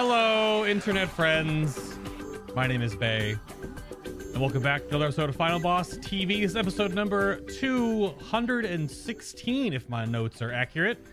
Hello, internet friends. My name is Bay, and welcome back to another episode of Final Boss TV. This is episode number 216, if my notes are accurate.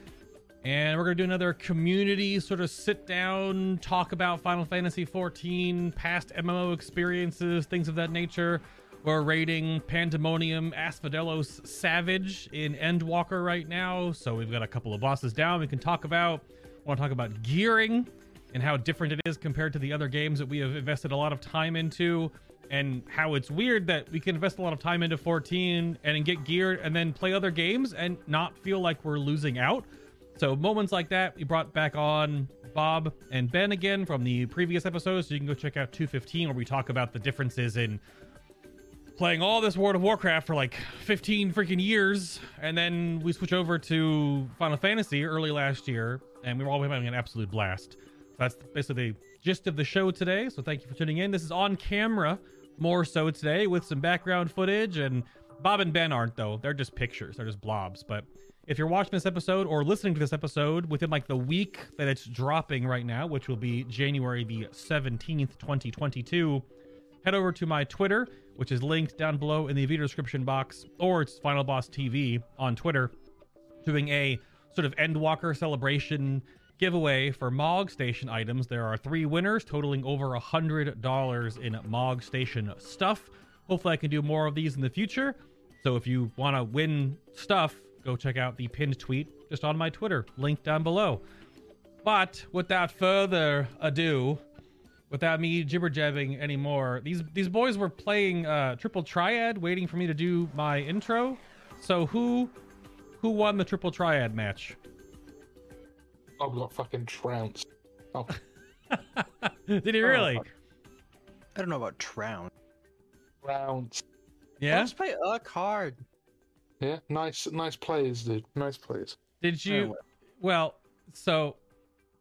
And we're going to do another community sort of sit down, talk about Final Fantasy XIV, past MMO experiences, things of that nature. We're raiding Pandemonium Asphodelos Savage in Endwalker right now. So we've got a couple of bosses down we can talk about. Want to talk about gearing and how different it is compared to the other games that we have invested a lot of time into and how it's weird that we can invest a lot of time into 14 and get geared and then play other games and not feel like we're losing out. So moments like that, we brought back on Bob and Ben again from the previous episodes. So you can go check out 215 where we talk about the differences in playing all this World of Warcraft for like 15 freaking years, and then we switch over to Final Fantasy early last year, and we were all having an absolute blast. That's basically the gist of the show today. So thank you for tuning in. This is on camera more so today with some background footage, and Bob and Ben aren't though. They're just pictures. They're just blobs. But if you're watching this episode or listening to this episode within like the week that it's dropping right now, which will be January the 17th, 2022, head over to my Twitter, which is linked down below in the video description box, or it's Final Boss TV on Twitter, doing a sort of Endwalker celebration giveaway for Mog Station items. There are three winners totaling over a hundred dollars in Mog Station stuff. Hopefully, I can do more of these in the future. So if you want to win stuff, go check out the pinned tweet just on my Twitter, link down below. But without further ado, without me jibber jabbing anymore, these these boys were playing uh, triple triad, waiting for me to do my intro. So who who won the triple triad match? Bob got fucking trounced. Oh, Did he really? Oh, I don't know about Tround. trounced. Yeah. Let's play a card. Yeah, nice, nice players, dude. Nice players. Did you? well. Well, so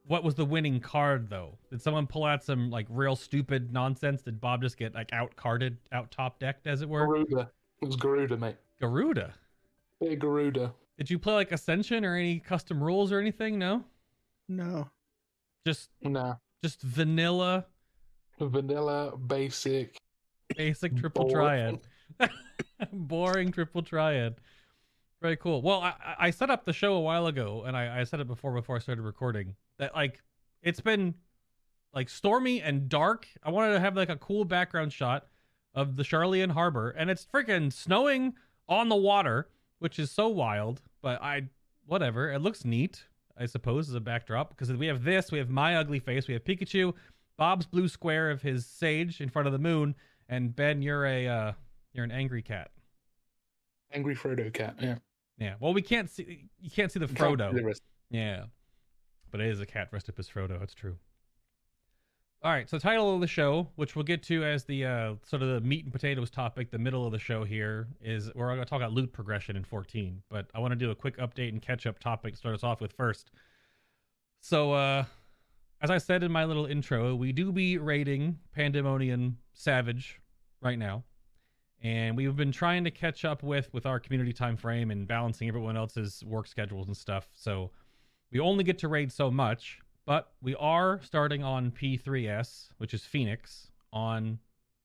what was the winning card though? Did someone pull out some like real stupid nonsense? Did Bob just get like out carded, out top decked, as it were? Garuda. It was Garuda, mate. Garuda. Big Garuda. Did you play like Ascension or any custom rules or anything? No. No. Just Nah. just vanilla Vanilla, basic. basic triple Boring. triad. Boring triple triad. Very cool. Well, I, I- I set up the show a while ago, and I, I said it before before I started recording that like it's been like stormy and dark. I wanted to have like a cool background shot of the Sharlayan Harbor, and it's freaking snowing on the water, which is so wild. But I whatever. It looks neat, I suppose, as a backdrop because we have this, we have my ugly face, we have Pikachu, Bob's blue square of his sage in front of the moon, and Ben, you're a uh, you're an angry cat. Angry Frodo cat. Yeah. Yeah. Well, we can't see you can't see the Can't see Frodo. the. Yeah. But it is a cat dressed up as Frodo. It's true. All right. So, title of the show, which we'll get to as the uh, sort of the meat and potatoes topic, the middle of the show here is we're going to talk about loot progression in 14. But I want to do a quick update and catch up topic to start us off with first. So, uh, as I said in my little intro, we do be rating Pandemonium Savage right now and we've been trying to catch up with with our community time frame and balancing everyone else's work schedules and stuff so we only get to raid so much but we are starting on p3s which is phoenix on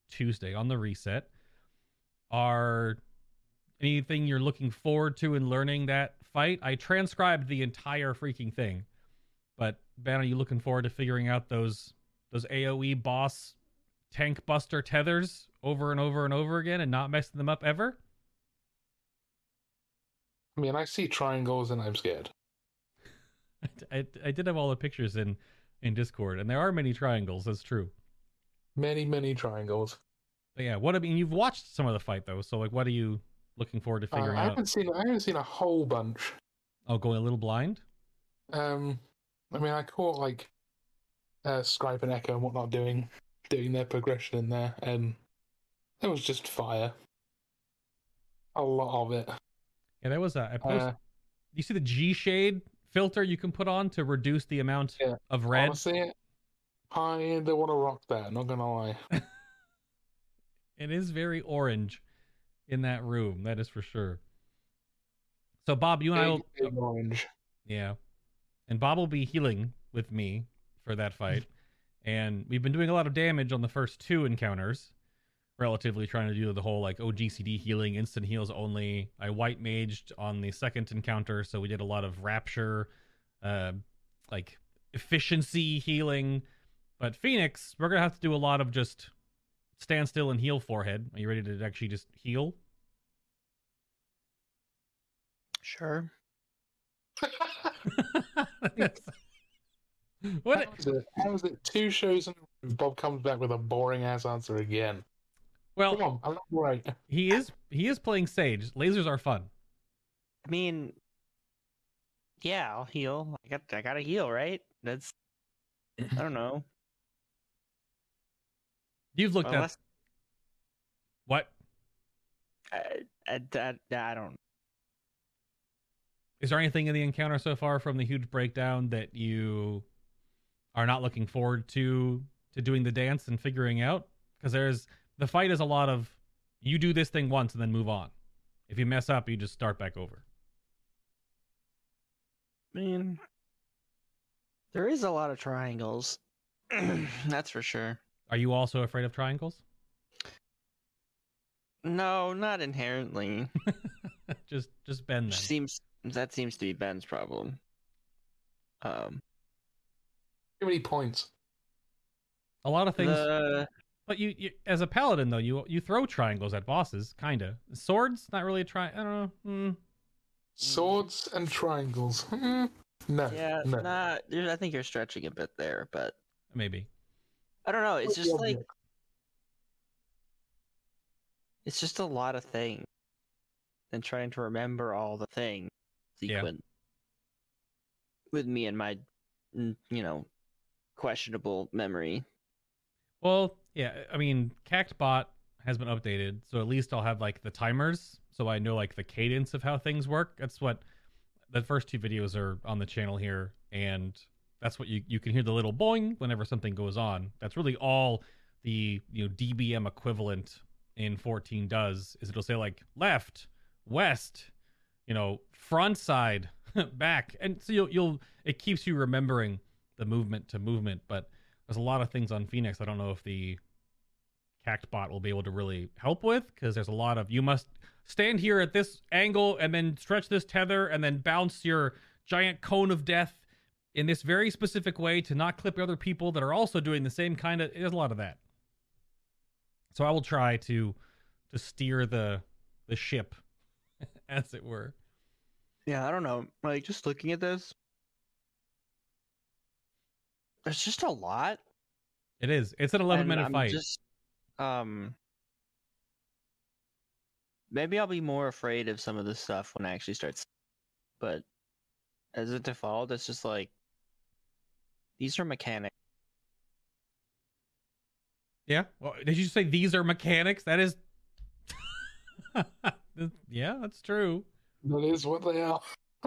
tuesday on the reset are anything you're looking forward to in learning that fight i transcribed the entire freaking thing but ben are you looking forward to figuring out those those aoe boss tank buster tethers over and over and over again and not messing them up ever? I mean, I see triangles and I'm scared. I, I did have all the pictures in in Discord, and there are many triangles. That's true. Many, many triangles. But yeah, what I mean, you've watched some of the fight though, so like, what are you looking forward to Uh, figuring I out? haven't seen. I haven't seen a whole bunch. Oh, going a little blind. Um, I mean, I caught like uh, Scribe and Echo and whatnot doing doing their progression in there, and it was just fire. A lot of it. Yeah, there was a. I posted. Uh, you see the GShade filter you can put on to reduce the amount Yeah, of red. Honestly, I don't want to rock that. Not gonna lie. It is very orange in that room. That is for sure. So Bob, you and I will. Orange. Yeah. And Bob will be healing with me for that fight. and we've been doing a lot of damage on the first two encounters, relatively trying to do the whole like OGCD healing, instant heals only. I white maged on the second encounter, so we did a lot of rapture, uh, like efficiency healing. But Phoenix, we're going to have to do a lot of just stand still and heal forehead. Are you ready to actually just heal? Sure. what? How is it? How is it? Two shows and Bob comes back with a boring ass answer again. Well, Come on, I'm right. he is he is playing Sage. Lasers are fun. I mean, yeah, I'll heal. I got, I gotta heal, right? That's, I don't know. You've looked at Unless, what? I, I, I, I don't. Is there anything in the encounter so far from the huge breakdown that you are not looking forward to to doing the dance and figuring out? Because there's the fight is a lot of you do this thing once and then move on. If you mess up, you just start back over. I mean, there is a lot of triangles. That's for sure. Are you also afraid of triangles? No, not inherently. just just bend them. seems that seems to be Ben's problem. Um, Too many points. A lot of things. the But you, you, as a paladin though, you you throw triangles at bosses, kinda. Swords, not really a tri. I don't know. Hmm. Swords and triangles. Hmm. No. yeah, no. not. I think you're stretching a bit there, but maybe. I don't know. It's just the like object? it's just a lot of things, and trying to remember all the things Yeah. with me and my, mm, you know, questionable memory. Well, yeah. I mean, CactBot has been updated, so at least I'll have like the timers, so I know like the cadence of how things work. That's what the first two videos are on the channel here, and that's what you you can hear the little boing whenever something goes on. That's really all the you know DBM equivalent in 14 does is it'll say like left, west, you know, front side, back, and so you'll you'll it keeps you remembering the movement to movement, but there's a lot of things on Phoenix I don't know if the CactBot will be able to really help with because there's a lot of you must stand here at this angle and then stretch this tether and then bounce your giant cone of death in this very specific way to not clip other people that are also doing the same kind of there's a lot of that. So I will try to to steer the the ship as it were. Yeah, I don't know. Like just looking at this, there's just a lot. It is. It's an 11 and minute I'm fight. Just, um, maybe I'll be more afraid of some of this stuff when I actually start. But as a default, it's just like these are mechanics. Yeah. Well, did you say these are mechanics? That is. yeah, that's true. That is what they are.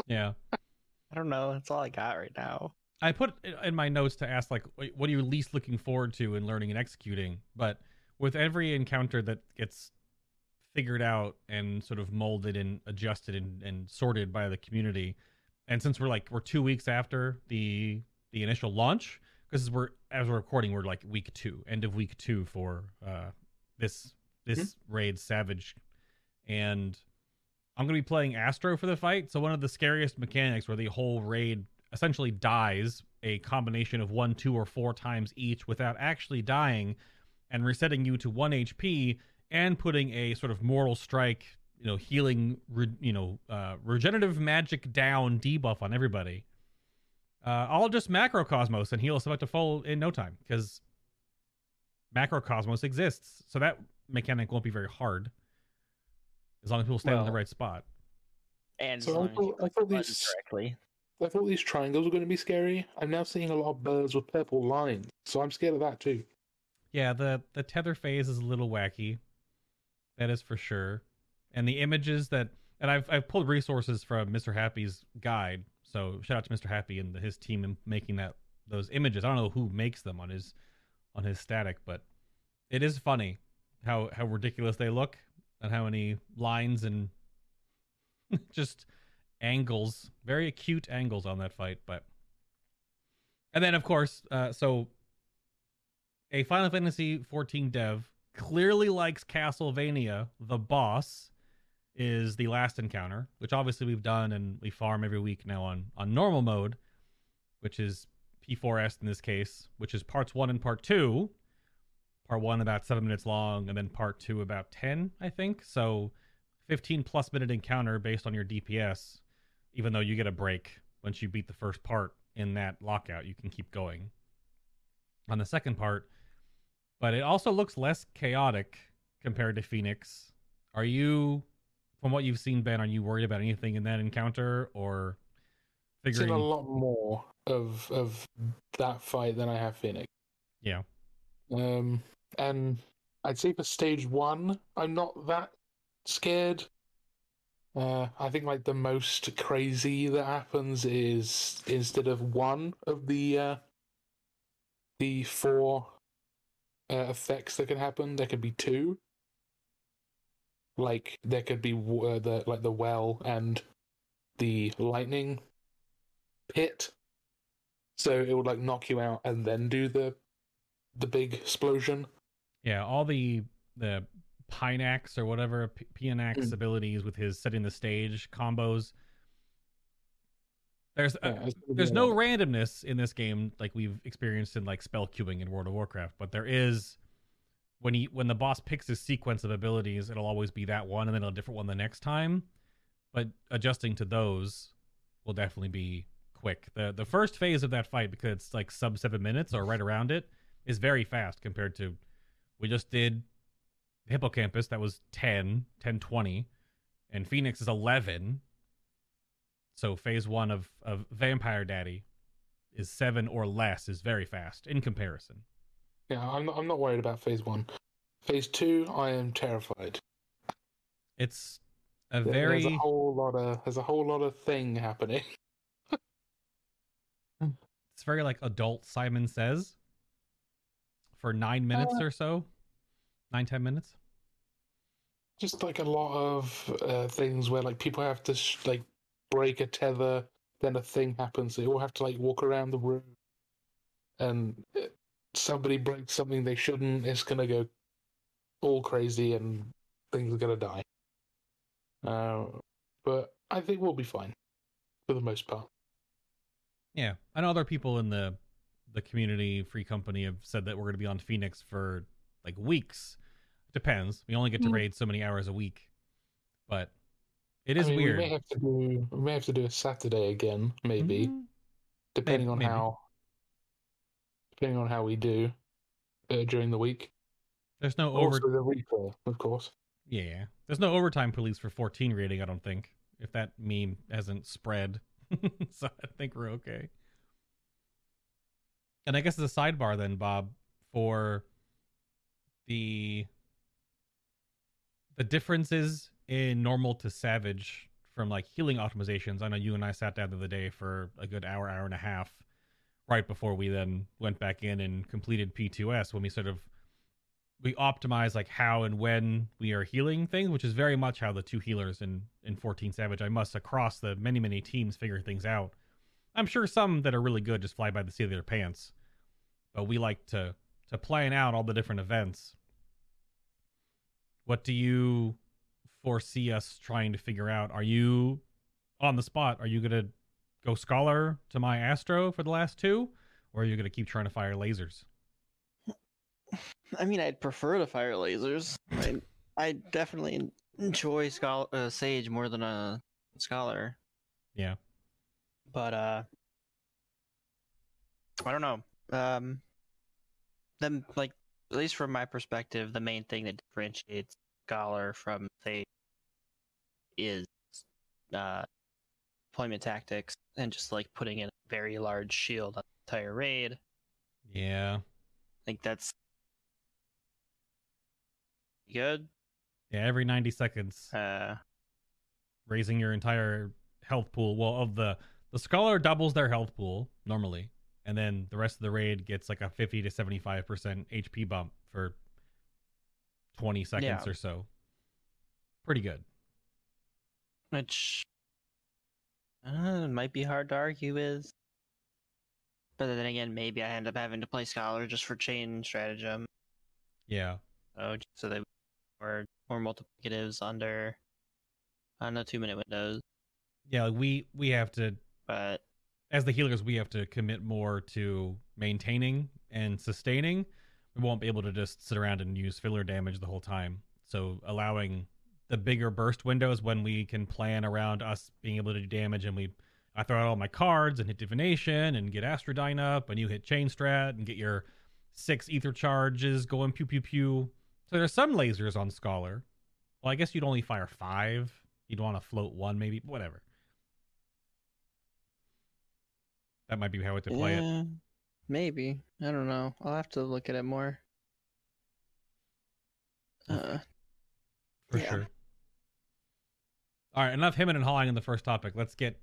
Yeah. I don't know. That's all I got right now. I put in my notes to ask like, what are you least looking forward to in learning and executing? But with every encounter that gets figured out and sort of molded and adjusted and, and sorted by the community, and since we're like we're two weeks after the the initial launch, because we're as we're recording, we're like week two, end of week two for uh this this raid Savage, and I'm gonna be playing Astro for the fight. So one of the scariest mechanics where the whole raid essentially dies a combination of one, two, or four times each without actually dying, and resetting you to one HP and putting a sort of mortal strike, you know, healing, re- you know, uh, regenerative magic down debuff on everybody. Uh, I'll just macrocosmos and heal us about to full in no time because macrocosmos exists, so that mechanic won't be very hard as long as people stand in the right spot. And So I as long as you thought, I thought these correctly. I thought these triangles were going to be scary. I'm now seeing a lot of birds with purple lines, so I'm scared of that too. Yeah, the the tether phase is a little wacky. That is for sure. And the images that and I've I've pulled resources from Mr. Happy's guide. So shout out to Mr. Happy and his team in making that those images. I don't know who makes them on his on his static, but it is funny how how ridiculous they look and how many lines and just angles, very acute angles on that fight. But and then of course, uh, so a Final Fantasy 14 dev clearly likes Castlevania. The boss is the last encounter, which obviously we've done and we farm every week now on on normal mode, which is P4S in this case, which is parts one and part two. Part one about seven minutes long, and then part two about ten, I think. So, fifteen plus minute encounter based on your DPS. Even though you get a break once you beat the first part in that lockout, you can keep going on the second part. But it also looks less chaotic compared to Phoenix. Are you, from what you've seen, Ben, are you worried about anything in that encounter or I've seen a lot more of of that fight than I have Phoenix. Yeah. Um, and I'd say for stage one, I'm not that scared. Uh, I think like the most crazy that happens is instead of one of the uh, the four uh, effects that can happen, there could be two. Like there could be uh, the like the well and the lightning pit. So it would like knock you out and then do the the big explosion. Yeah, all the the Pinax or whatever P- Pinax Mm. abilities with his setting the stage combos. There's uh, Yeah, it's gonna be there's no randomness in this game like we've experienced in like spell queuing in World of Warcraft, but there is when he when the boss picks his sequence of abilities, it'll always be that one and then a different one the next time. But adjusting to those will definitely be quick. The the first phase of that fight because it's like sub 7 minutes or right around it is very fast compared to we just did Hippocampus that was 10, 10 20 and Phoenix is 11 so phase one of, of Vampire Daddy is seven or less is very fast in comparison. Yeah, I'm not, I'm not worried about phase one. Phase two, I am terrified. It's a very There's a whole lot of there's a whole lot of thing happening. it's very like adult Simon says for nine minutes or so, nine ten minutes. Just like a lot of uh, things where like people have to sh- like break a tether, then a thing happens. They all have to like walk around the room, and uh, somebody breaks something they shouldn't. It's gonna go all crazy, and things are gonna die. Uh, but I think we'll be fine for the most part. Yeah, I know other people in the the community free company have said that we're going to be on Phoenix for like weeks. Depends. We only get to Mm. raid so many hours a week, but it is I mean, weird. We may have to do we may have to do a Saturday again, maybe. Mm, depending on maybe. how depending on how we do uh, during the week. There's no over. Also the replay, of course. Yeah, there's no overtime police for 14 rating. I don't think if that meme hasn't spread, so I think we're okay. And I guess as a sidebar, then Bob, for the the differences in normal to savage from like healing optimizations. I know you and I sat down the other day for a good hour, hour and a half, right before we then went back in and completed P2S when we sort of we optimize like how and when we are healing things, which is very much how the two healers in in 14 Savage I must across the many many teams figure things out. I'm sure some that are really good just fly by the seat of their pants, but we like to to plan out all the different events. What do you foresee us trying to figure out? Are you on the spot? Are you gonna go scholar to my Astro for the last two, or are you gonna keep trying to fire lasers? I mean, I'd prefer to fire lasers. I, I definitely enjoy Schol- uh, Sage more than a Scholar. Yeah. But, uh, I don't know. Um, then, like, at least from my perspective, the main thing that differentiates Scholar from Sage is uh, deployment tactics and just like putting in a very large shield on the entire raid. Yeah. I think that's good. Yeah, every 90 seconds, Uh, raising your entire health pool. Well, of the the scholar doubles their health pool normally, and then the rest of the raid gets like a 50 to 75% HP bump for 20 seconds Yeah. or so. Pretty good. Which uh, might be hard to argue with. But then again, maybe I end up having to play Scholar just for chain stratagem. Yeah. So, just so that or more multiplicatives under on the two minute windows. Yeah, like we we have to But as the healers we have to commit more to maintaining and sustaining. We won't be able to just sit around and use filler damage the whole time. So allowing the bigger burst windows when we can plan around us being able to do damage and we I throw out all my cards and hit divination and get Astrodyne up and you hit chain strat and get your six ether charges going pew pew pew. So there's some lasers on Scholar. Well, I guess you'd only fire five. You'd want to float one maybe, whatever. That might be how to play it. maybe I don't know. I'll have to look at it more. Uh, for Yeah. sure. All right, enough hemming and hawing in the first topic. Let's get.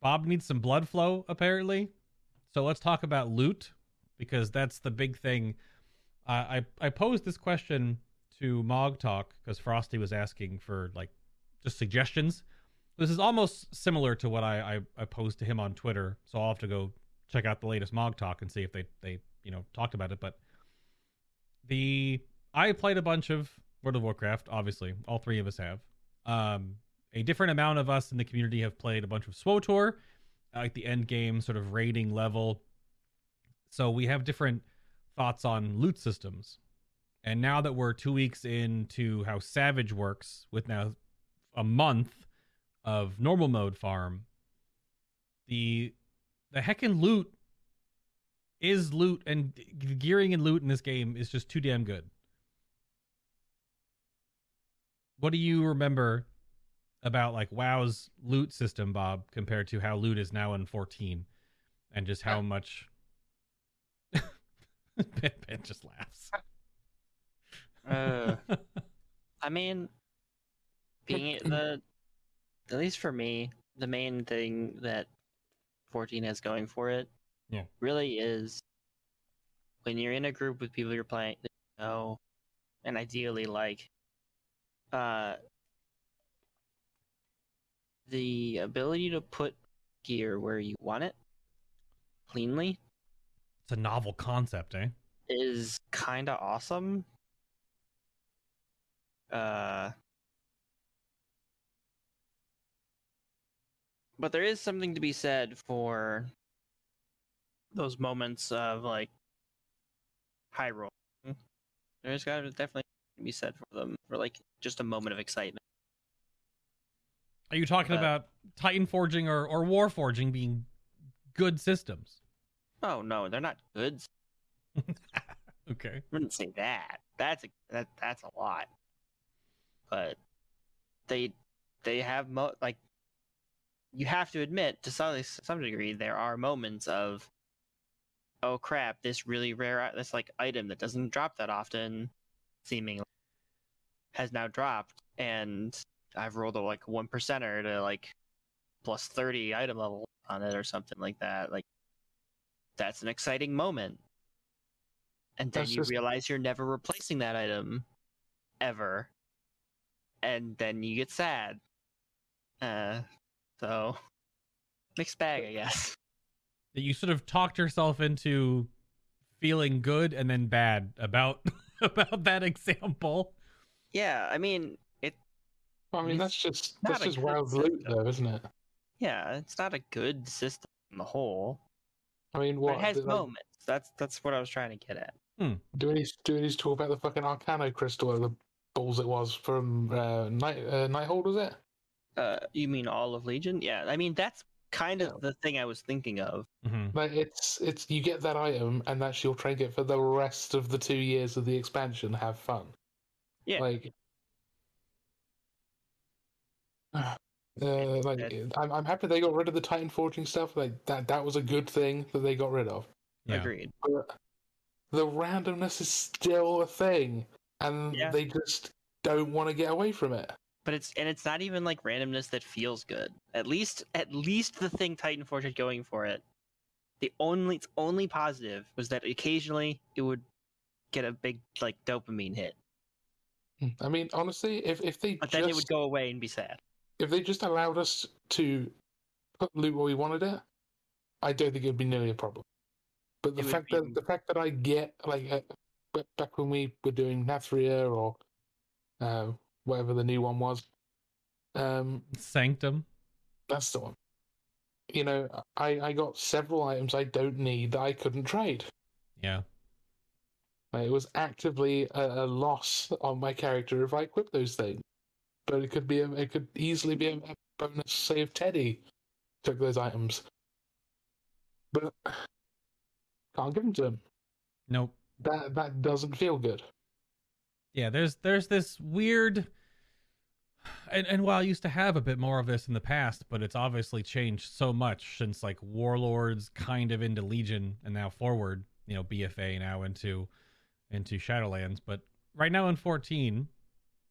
Bob needs some blood flow, apparently. So let's talk about loot because that's the big thing. Uh, I I posed this question to MogTalk because Frosty was asking for like just suggestions. This is almost similar to what I, I I posed to him on Twitter, so I'll have to go check out the latest MogTalk and see if they they you know talked about it. But the I played a bunch of World of Warcraft. Obviously, all three of us have. Um, a different amount of us in the community have played a bunch of SWTOR, uh, like the end game sort of raiding level. So we have different thoughts on loot systems. And now that we're two weeks into how Savage works, with now a month of normal mode farm, the the heckin' loot is loot, and gearing and loot in this game is just too damn good. What do you remember about like WoW's loot system, Bob, compared to how loot is now in 14, and just how much? ben, ben just laughs. uh, I mean, being the at least for me, the main thing that 14 has going for it, Yeah. really is when you're in a group with people you're playing, you know, and ideally like, uh, the ability to put gear where you want it cleanly it's a novel concept, eh? is kind of awesome. Uh, but there is something to be said for those moments of like high roll. There's got to definitely be said for them for like just a moment of excitement. Are you talking Uh, about Titan forging or or War forging being good systems? Oh no, they're not good. Okay. I wouldn't say that. That's a, that that's a lot. But they they have mo like you have to admit to some some degree there are moments of oh crap this really rare this like item that doesn't drop that often seemingly has now dropped and I've rolled a like one percenter to like plus 30 item level on it or something like that like that's an exciting moment. And then That's you just- realize you're never replacing that item ever. And then you get sad. Uh so mixed bag i guess. That you sort of talked yourself into feeling good and then bad about about that example. yeah i mean I mean, It's that's just that's a just good WoW's loot, though, isn't it? yeah it's not a good system on the whole I mean, but what it has like, moments that's that's what i was trying to get at Do we need do we need to talk about the fucking Arcanocrystal or the balls it was from uh, Night uh, Nighthold? Was it? uh you mean all of legion yeah i mean that's kind of Yeah. the thing i was thinking of hmm Like it's it's you get that item and that's your trinket for the rest of the two years of the expansion. Have fun. Yeah. Like. Uh, like I'm, I'm happy they got rid of the Titan forging stuff. Like that, that was a good thing that they got rid of. Yeah. agreed But the randomness is still a thing, and Yeah. they just don't want to get away from it. but it's and it's not even like randomness that feels good at least at least the thing titan forge had going for it The only its only positive was that occasionally it would get a big like dopamine hit, I mean, honestly, if if they but just, then it would go away and be sad. If they just allowed us to put loot where we wanted it, I don't think it'd be nearly a problem. But the It fact be- that the fact that I get like uh, back when we were doing Nathria or uh, whatever the new one was, um, Sanctum. that's the one. You know, I I got several items I don't need that I couldn't trade. Yeah. It was actively a, a loss on my character if I equipped those things. But it could be a, it could easily be a, a bonus. Say if Teddy took those items, but can't give them to him. Nope. That that doesn't feel good. yeah there's there's this weird and and while I used to have a bit more of this in the past, but it's obviously changed so much since like Warlords kind of into Legion and now forward, you know, BFA now into into Shadowlands. But right now in 14,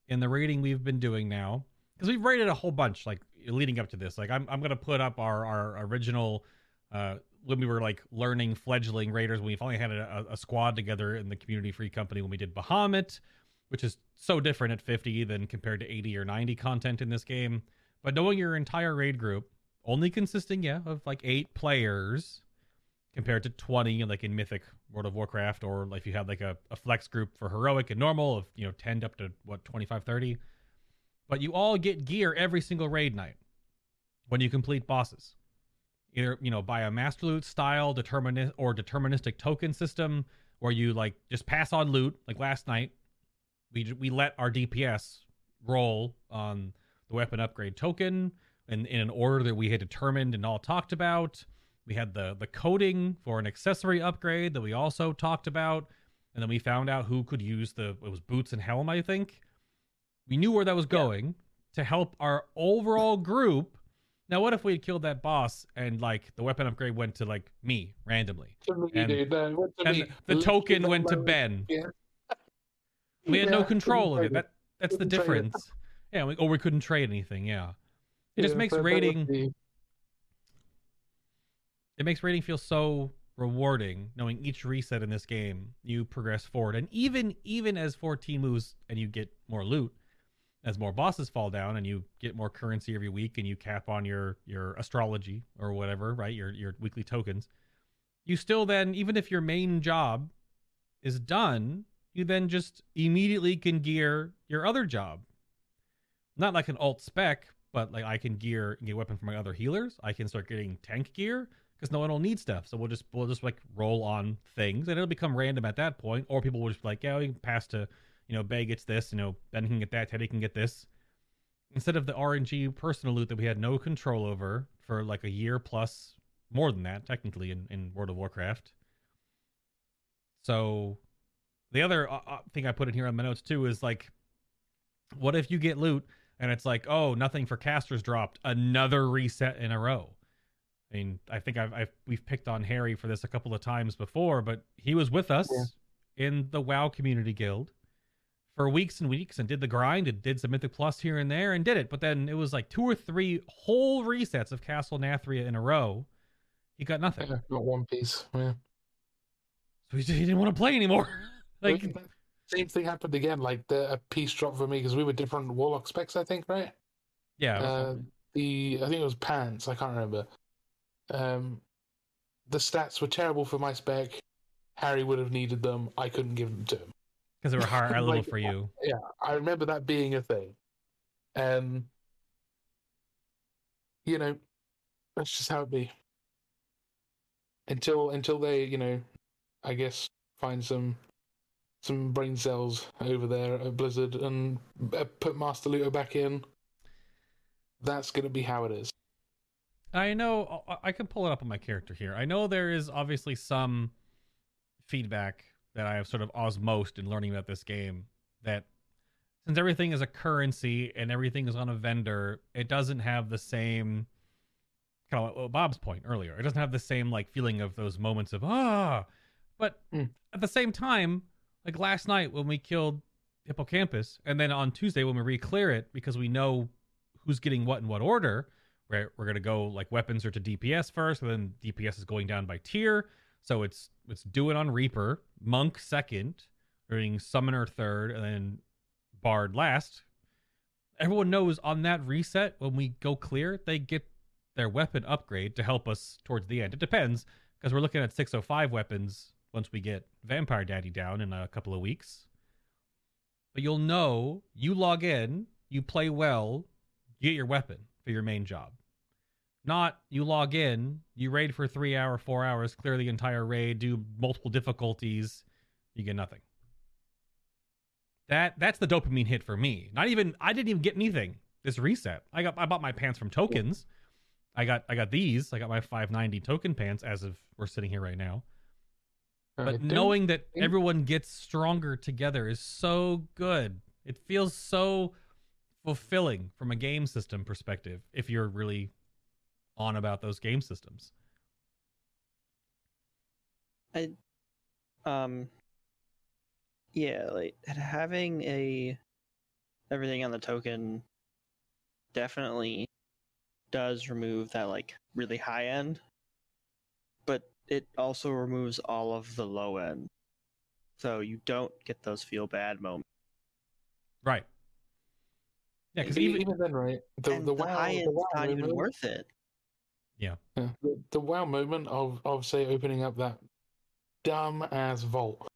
in the rating we've been doing now, because we've rated a whole bunch like leading up to this. Like I'm I'm gonna put up our our original uh when we were like learning fledgling raiders when we finally had a, a squad together in the community free company when we did Bahamut which is so different at 50 than compared to 80 or 90 content in this game. But knowing your entire raid group, only consisting, yeah, of like eight players compared to 20 like in Mythic World of Warcraft, or like if you had like a, a flex group for heroic and normal of, you know, 10 up to what, 25, 30. But you all get gear every single raid night when you complete bosses. Either, you know, by a master loot style determinist or deterministic token system where you like just pass on loot, like last night, we we let our DPS roll on the weapon upgrade token and in an order that we had determined and all talked about. We had the the coding for an accessory upgrade that we also talked about, and then we found out who could use the it was boots and helm, I think. We knew where that was Yeah. going to help our overall group. Now, what if we had killed that boss and like the weapon upgrade went to like me randomly, To me, And- dude, went to and me. the token went to Ben? Yeah. We had no control of it. That that's the trade it. difference. Yeah, we, or we couldn't trade anything. Yeah, it just makes rating. It makes raiding feel so rewarding, knowing each reset in this game you progress forward, and even even as 14 moves and you get more loot, as more bosses fall down and you get more currency every week, and you cap on your your astrology or whatever, right? Your your weekly tokens. You still then, even if your main job is done, you then just immediately can gear your other job. Not like an alt spec, but like I can gear and get a weapon for my other healers. I can start getting tank gear because no one will need stuff. So we'll just we'll just like roll on things, and it'll become random at that point. Or people will just be like, yeah, we can pass to you know Bay gets this, you know Ben can get that, Teddy can get this. Instead of the RNG personal loot that we had no control over for like a year plus, more than that technically in, in World of Warcraft. So the other uh, uh, thing I put in here on my notes too is like, what if you get loot and it's like, oh, nothing for casters dropped, another reset in a row. I mean, I think I've, I've we've picked on Harry for this a couple of times before, but he was with us in the WoW Community Guild for weeks and weeks and did the grind and did some Mythic Plus here and there and did it. But then it was like two or three whole resets of Castle Nathria in a row. He got nothing, Yeah, got one piece. Yeah. so he, he didn't want to play anymore. like, same thing happened again. Like the a piece dropped for me because we were different warlock specs. I think right. yeah, Uh, the I think it was pants. I can't remember. Um, the stats were terrible for my spec. Harry would have needed them. I couldn't give them to him. because they were high level like, for you. Yeah, I remember that being a thing. And you know, that's just how it be. Until until they, you know, I guess find some some brain cells over there at Blizzard and uh, put Master Looter back in. That's gonna be how it is. I know I- I can pull it up on my character here. I know there is obviously some feedback that I have sort of osmosed in learning about this game that since everything is a currency and everything is on a vendor, it doesn't have the same kind of what Bob's point earlier. It doesn't have the same like feeling of those moments of ah, but Mm. at the same time, like last night when we killed Hippocampus, and then on Tuesday when we re-clear it because we know who's getting what in what order, Right, we're gonna go like weapons are to DPS first, and then DPS is going down by tier. So it's it's do it on Reaper, Monk second, doing Summoner third, and then Bard last. Everyone knows on that reset when we go clear, they get their weapon upgrade to help us towards the end. It depends because we're looking at 605 weapons once we get Vampire Daddy down in a couple of weeks. But you'll know you log in, you play well, you get your weapon for your main job. Not you log in, you raid for three hour, four hours, clear the entire raid, do multiple difficulties, you get nothing. That that's the dopamine hit for me. Not even I didn't even get anything this reset. I got I bought my pants from tokens. I got I got these. I got my 590 token pants as of we're sitting here right now. But knowing that everyone gets stronger together is so good. It feels so fulfilling from a game system perspective if you're really on about those game systems. I, um, yeah, like having a everything on the token definitely does remove that like really high end, but it also removes all of the low end, so you don't get those feel bad moments. Right. Yeah, because even even, then, right? The, the, the, wow, high the end's wow not even worth it. Yeah, the, the wow moment of, of say opening up that dumb ass vault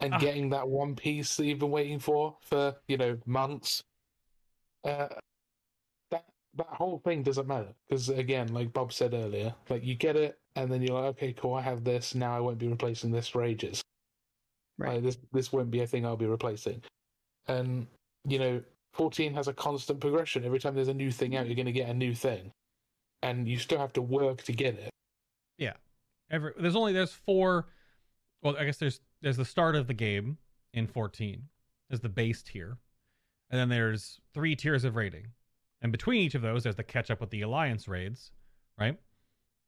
and Ah. getting that one piece that you've been waiting for for you know months. Uh, that that whole thing doesn't matter because again, like Bob said earlier, like you get it and then you're like, okay, cool, I have this now. I won't be replacing this for ages. Right. Like, this this won't be a thing I'll be replacing. And you know, 14 has a constant progression. Every time there's a new thing out, you're going to get a new thing, and you still have to work to get it. Yeah. Every there's only there's four well i guess there's there's the start of the game in 14 there's the base tier. And then there's three tiers of rating and between each of those there's the catch up with the alliance raids right?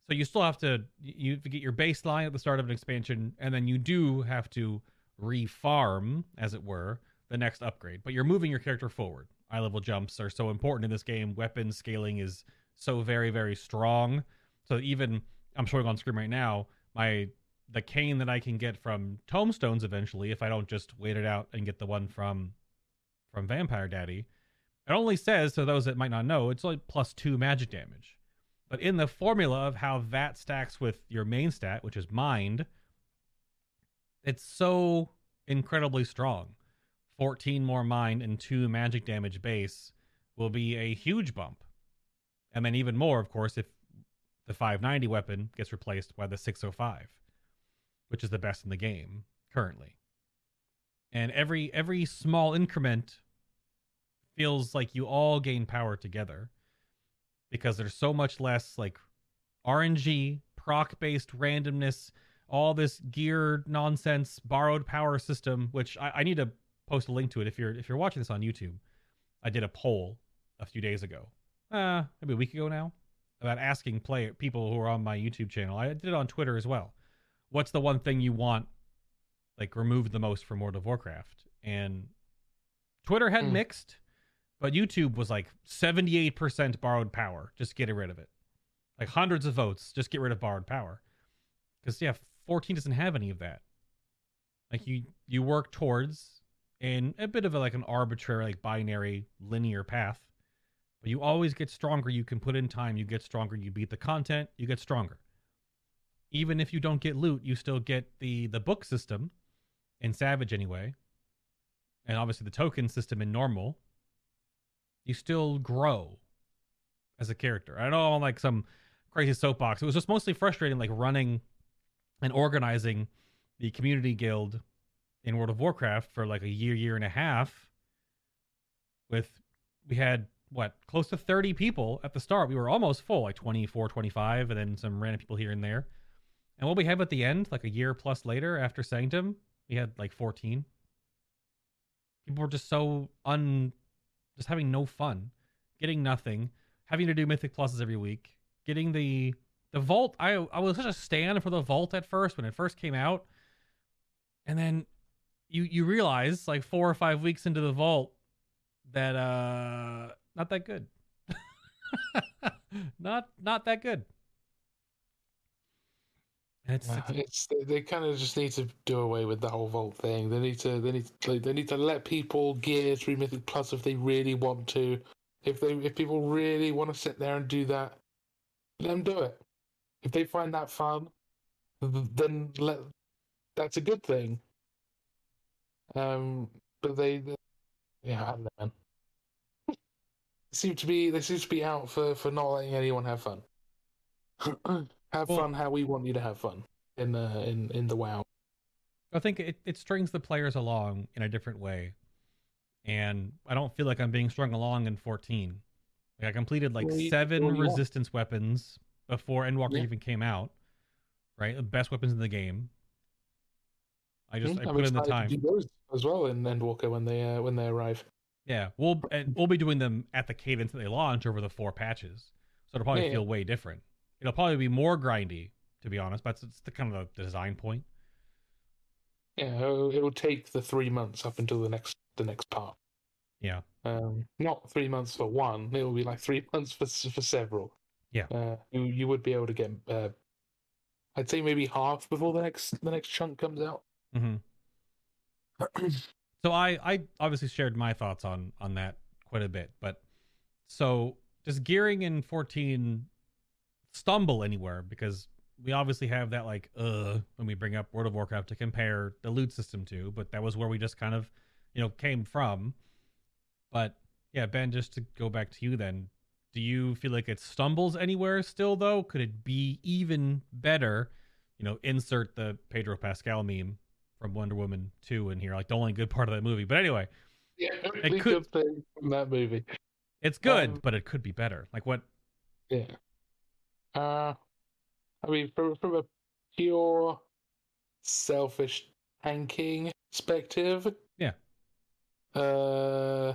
So you still have to you have to get your baseline at the start of an expansion and then you do have to refarm as it were the next upgrade. But you're moving your character forward. Eye level jumps are so important in this game. Weapon scaling is so very very strong so even I'm showing on screen right now my the cane that I can get from Tomestones eventually if I don't just wait it out and get the one from from Vampire Daddy. It only says to those that might not know it's like plus two magic damage. But in the formula of how that stacks with your main stat, which is mind, it's so incredibly strong. 14 more mind and 2 magic damage base will be a huge bump. And then even more, of course, if the 590 weapon gets replaced by the 605, which is the best in the game currently. And every every small increment feels like you all gain power together because there's so much less like RNG, proc based randomness, all this gear nonsense, borrowed power system, which I, I need to post a link to it if you're if you're watching this on YouTube. I did a poll a few days ago, uh, maybe a week ago now, about asking play people who are on my YouTube channel. I did it on Twitter as well. What's the one thing you want like removed the most from World of Warcraft? And Twitter had Hmm. mixed, but YouTube was like 78% borrowed power. Just get rid of it. Like hundreds of votes, just get rid of borrowed power. Cuz yeah, 14 doesn't have any of that. Like you you work towards in a bit of a, like an arbitrary like binary linear path but you always get stronger you can put in time you get stronger you beat the content you get stronger. Even if you don't get loot you still get the the book system in savage anyway and obviously the token system in normal. You still grow as a character. I know i'm like some crazy soapbox. It was just mostly frustrating like running and organizing the community guild in World of Warcraft for like a year, year and a half. With we had what close to 30 people at the start. We were almost full, like 24, 25, and then some random people here and there. And what we have at the end, like a year plus later after Sanctum, we had like 14. People were just so un, just having no fun, getting nothing, having to do Mythic Pluses every week, getting the the vault. I I was such a stand for the vault at first when it first came out, and then you you realize like four or five weeks into the vault that uh not that good not not that good. It's, it's it's they, they kind of just need to do away with the whole vault thing. They need to they need to, they need to let people gear through Mythic Plus if they really want to. If they if people really want to sit there and do that, let them do it. If they find that fun, then let that's a good thing. Um, but they, they yeah, I don't know, seem to be they seem to be out for for not letting anyone have fun. have Well- fun how we want you to have fun in the in in the WoW. I think it, it strings the players along in a different way. And I don't feel like I'm being strung along in 14. Like I completed like Well, you- seven well, resistance weapons before Endwalker Yeah. even came out. Right? The best weapons in the game. I just Hmm, I I'm put in the excited time. to do those as well in Endwalker when they uh, when they arrive. Yeah, we'll and we'll be doing them at the cadence that they launch over the four patches, so it'll probably Yeah, yeah. feel way different. It'll probably be more grindy, to be honest, but it's, it's the kind of the design point. Yeah, it'll, it'll take the three months up until the next the next part. Yeah, Um, not three months for one. It will be like three months for for several. Yeah. Uh, you you would be able to get. Uh, I'd say maybe half before the next the next chunk comes out. hmm so I I obviously shared my thoughts on on that quite a bit, but so does gearing in 14 stumble anywhere because we obviously have that like uh when we bring up World of Warcraft to compare the loot system to, but that was where we just kind of you know came from. But yeah, Ben, just to go back to you then, do you feel like it stumbles anywhere still though? Could it be even better? You know, insert the Pedro Pascal meme from Wonder Woman 2 in here, like the only good part of that movie. But anyway, Yeah, only could- good thing from that movie. it's good, Um, but it could be better. Like what? Yeah. Uh, I mean, from from a pure selfish tanking perspective. Yeah. Uh,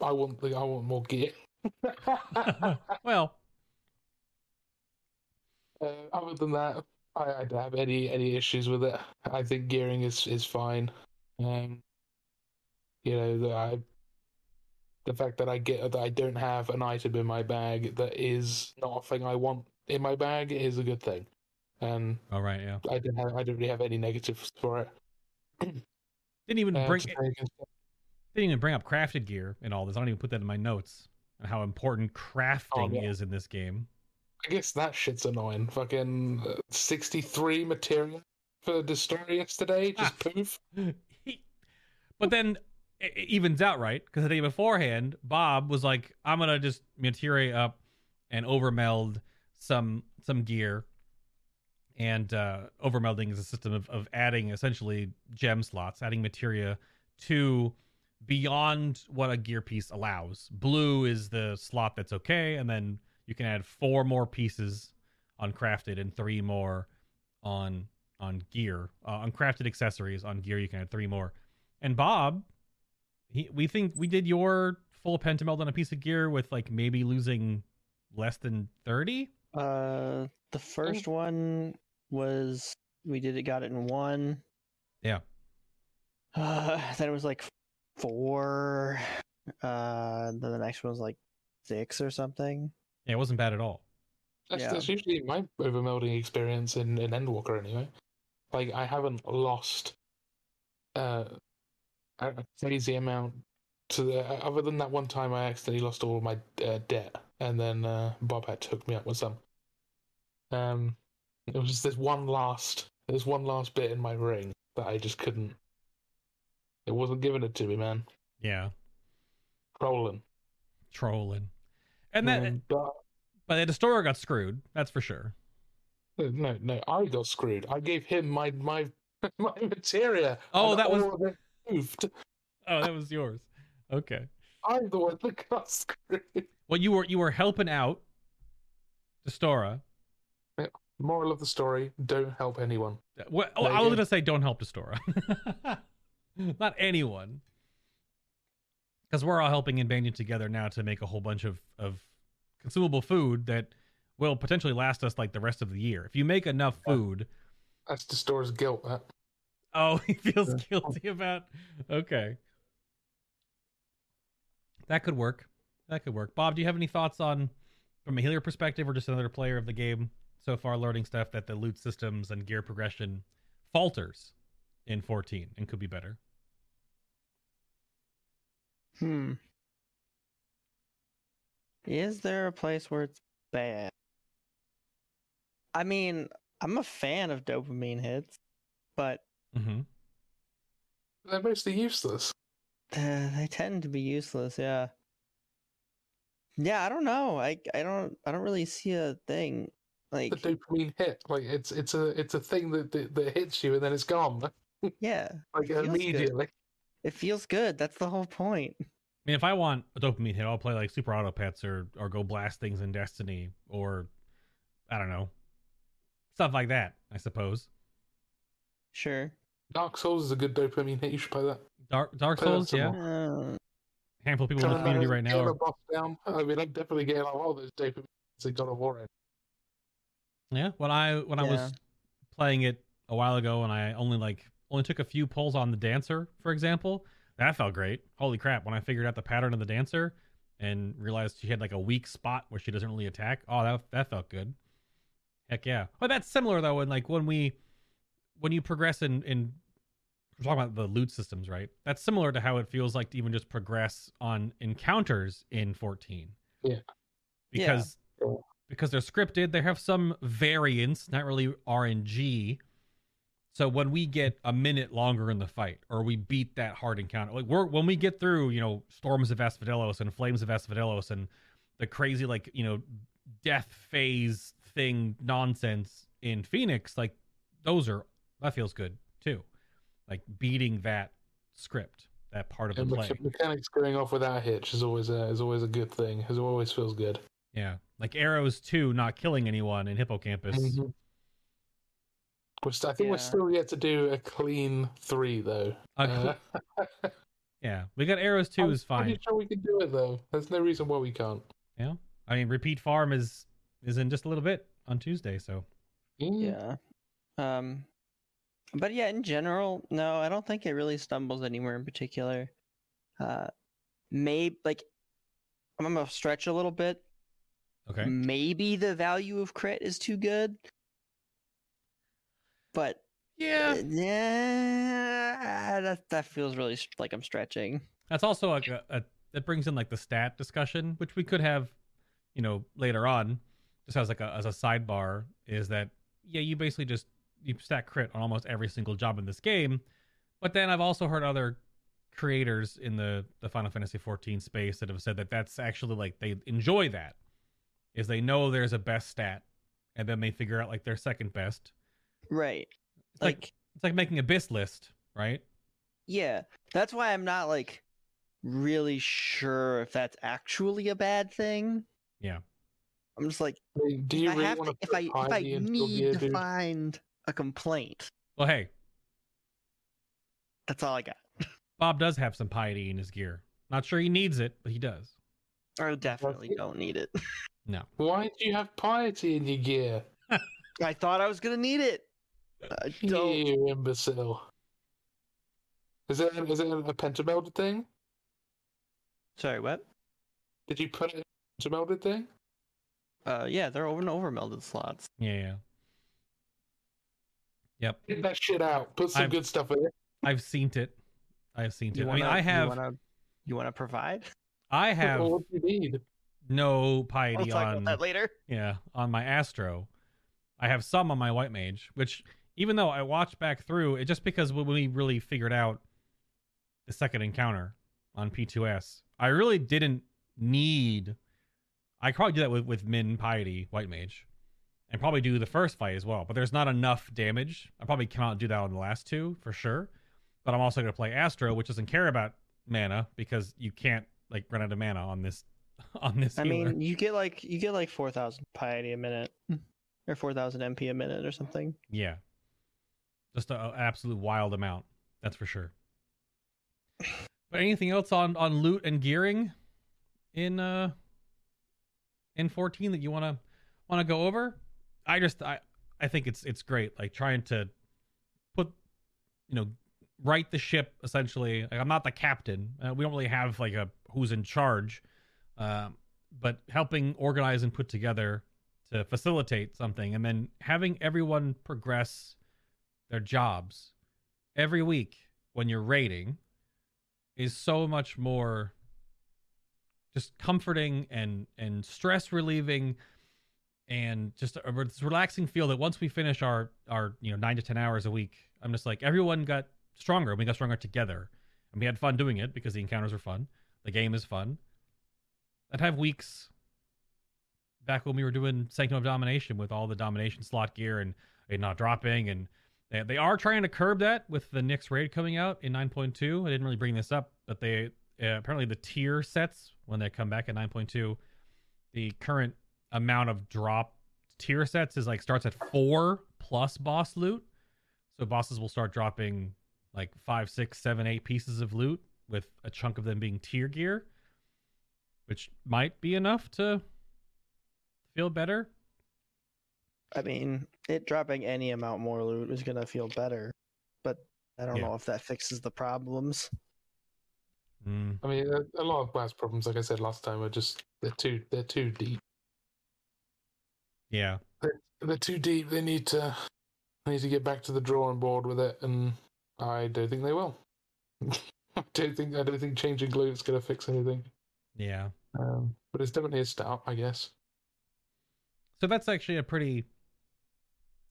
I want the I want more gear. well, uh, other than that, I, I don't have any any issues with it. I think gearing is is fine. Um, you know, the I the fact that I get that I don't have an item in my bag that is not a thing I want in my bag is a good thing, and all right, yeah. I don't have I don't really have any negatives for it. Didn't even Uh, bring to take and stuff. didn't even bring up crafted gear and all this. I don't even put that in my notes and how important crafting yeah. is in this game. I guess that shit's annoying. Fucking uh, sixty three materia for Destora yesterday, just Ah. poof. but then it it evens out, right? Because the day beforehand, Bob was like, "I'm gonna just materia up and overmeld some some gear." And uh, overmelding is a system of, of adding essentially gem slots, adding materia to beyond what a gear piece allows. Blue is the slot that's okay, and then you can add four more pieces on crafted and three more on on gear uh, on crafted accessories on gear. You can add three more. And Bob, he we think we did your full pentameld on a piece of gear with like maybe losing less than thirty. Uh, the first one was we did it, got it in one. Yeah. Uh, then it was like four. Uh, then the next one was like six or something. Yeah, it wasn't bad at all. That's, Yeah. that's usually my overmelding experience in, in Endwalker anyway. Like I haven't lost uh, a a crazy amount to the other than that one time I accidentally lost all my uh, debt and then uh, Bob had to hook me up with some. Um, it was just this one last there's one last bit in my ring that I just couldn't. It wasn't giving it to me, man. Yeah, Trolling. trolling. And then. Um, but but Destora got screwed. That's for sure. Uh, no, no, I got screwed. I gave him my my my materia. Oh, that was- all of it moved. Oh, that was yours. Okay. I'm the one that got screwed. Well, you were you were helping out Destora. Moral of the story: Don't help anyone. Well, oh, I was gonna say don't help Destora. Not anyone. Because we're all helping and banding together now to make a whole bunch of, of consumable food that will potentially last us like the rest of the year. If you make enough food, That's Destora's guilt. That oh, he feels Yeah. guilty about. Okay, that could work. That could work. Bob, do you have any thoughts on from a healer perspective or just another player of the game so far learning stuff that the loot systems and gear progression falters in 14 and could be better. Hmm. Is there a place where it's bad? I mean, I'm a fan of dopamine hits, but Mm-hmm. They're mostly useless. uh, they tend to be useless. Yeah. Yeah, I don't know. I I don't I don't really see a thing like The dopamine hit, like it's it's a it's a thing that that, that hits you and then it's gone, yeah. like feels good. immediately. It feels good. That's the whole point. I mean, if I want a dopamine hit, I'll play like Super Auto Pets or or go blast things in Destiny or I don't know stuff like that. I suppose Sure. Dark Souls is a good dopamine hit. You should play that. Dark Dark Play Souls, yeah. more. Uh, Handful of people in the community right now. Are, a boss down. I mean, I'm definitely getting a lot of those dopamine hits in God of War. yeah, when I when I was playing it a while ago, and I only like only took a few pulls on the dancer, for example, that felt great. Holy crap! When I figured out the pattern of the dancer and realized she had like a weak spot where she doesn't really attack, oh, that that felt good. Heck yeah! But that's similar though, when like when we when you progress in in we're talking about the loot systems, right? That's similar to how it feels like to even just progress on encounters in 14. Yeah. Because Yeah. because they're scripted, they have some variance, not really RNG. So when we get a minute longer in the fight, or we beat that hard encounter, like we're when we get through, you know, storms of Asphodelos and flames of Asphodelos and the crazy like you know death phase thing nonsense in Phoenix, like those are that feels good too, like beating that script, that part of the play. mecha- mechanics going off without a hitch is always a is always a good thing. It always feels good. Yeah, like arrows too, not killing anyone in Hippocampus. Mhm. We're st- I think we're still yet to do a clean three though. A Uh, Yeah, we got arrows too I'm is fine. Pretty sure we can do it though. There's no reason why we can't. Yeah, I mean, repeat farm is is in just a little bit on Tuesday, so Mm. Yeah. Um but yeah, in general, no, I don't think it really stumbles anywhere in particular. Uh maybe like I'm gonna stretch a little bit. okay. Maybe the value of crit is too good. But Yeah, uh, yeah, that that feels really like I'm stretching. that's also like a, a that brings in like the stat discussion, which we could have, you know, later on, just as like a as a sidebar. Is that yeah, you basically just you stack crit on almost every single job in this game, but then I've also heard other creators in the the Final Fantasy 14 space that have said that that's actually like they enjoy that, is they know there's a best stat, and then they figure out like their second best. Right. It's like, Like it's like making a BIS list, right? yeah, that's why I'm not like really sure if that's actually a bad thing. Yeah. I'm just like I do you I really have to, to if I if I need to dude? find a complaint, Well, hey, that's all I got. Bob does have some piety in his gear. Not sure he needs it, but he does. I definitely don't need it. No. Why do you have piety in your gear? I thought I was gonna need it. I don't. You imbecile. Is it is it a pentamelded thing? Sorry, what? Did you put it in a pentamelded thing? Uh, yeah, they're over and over melded slots. Yeah, yeah. Yep. Get that shit out. Put some I've- good stuff in it. I've seen it. I've seen it. You I mean, wanna- I You have wanna, you wanna provide? I have Well, what do you need? no We'll piety talk on about that later. yeah, on my Astro. I have some on my White Mage, which even though I watched back through, it just because when we really figured out the second encounter on P2S, I really didn't need. I could probably do that with with Min Piety White Mage, and probably do the first fight as well. But there's not enough damage. I probably cannot do that on the last two for sure. But I'm also going to play Astro, which doesn't care about mana because you can't like run out of mana on this on this. I healer. mean, you get like you get like four thousand piety a minute, hmm. or four thousand MP a minute, or something. Yeah. Just an absolute wild amount. That's for sure. But anything else on on loot and gearing in uh in 14 that you want to want to go over? I just I I think it's it's great like trying to put you know right the ship essentially. Like I'm not the captain. Uh, we don't really have like a who's in charge. Um but helping organize and put together to facilitate something and then having everyone progress their jobs every week when you're raiding is so much more just comforting and and stress relieving and just a re- relaxing feel that once we finish our our you know 9 to 10 hours a week I'm just like everyone got stronger and we got stronger together. And we had fun doing it because the encounters are fun. The game is fun. I'd have weeks back when we were doing Sanctum of Domination with all the domination slot gear and it not dropping and they, they are trying to curb that with the Nyx raid coming out in 9.2. I didn't really bring this up, but they uh, apparently the tier sets when they come back at 9.2, the current amount of drop tier sets is like starts at 4 plus boss loot. So bosses will start dropping like five, six, seven, eight pieces of loot with a chunk of them being tier gear, which might be enough to feel better. I mean, it dropping any amount more loot is gonna feel better, but I don't Yeah. know if that fixes the problems. Mm, I mean, a, a lot of WoW's problems, like I said last time, are just they're too they're too deep. yeah. They're too deep. They need to they need to get back to the drawing board with it, and I don't think they will. I don't think I don't think changing glue is going to fix anything. Yeah. Um, but it's definitely a start, I guess. So that's actually a pretty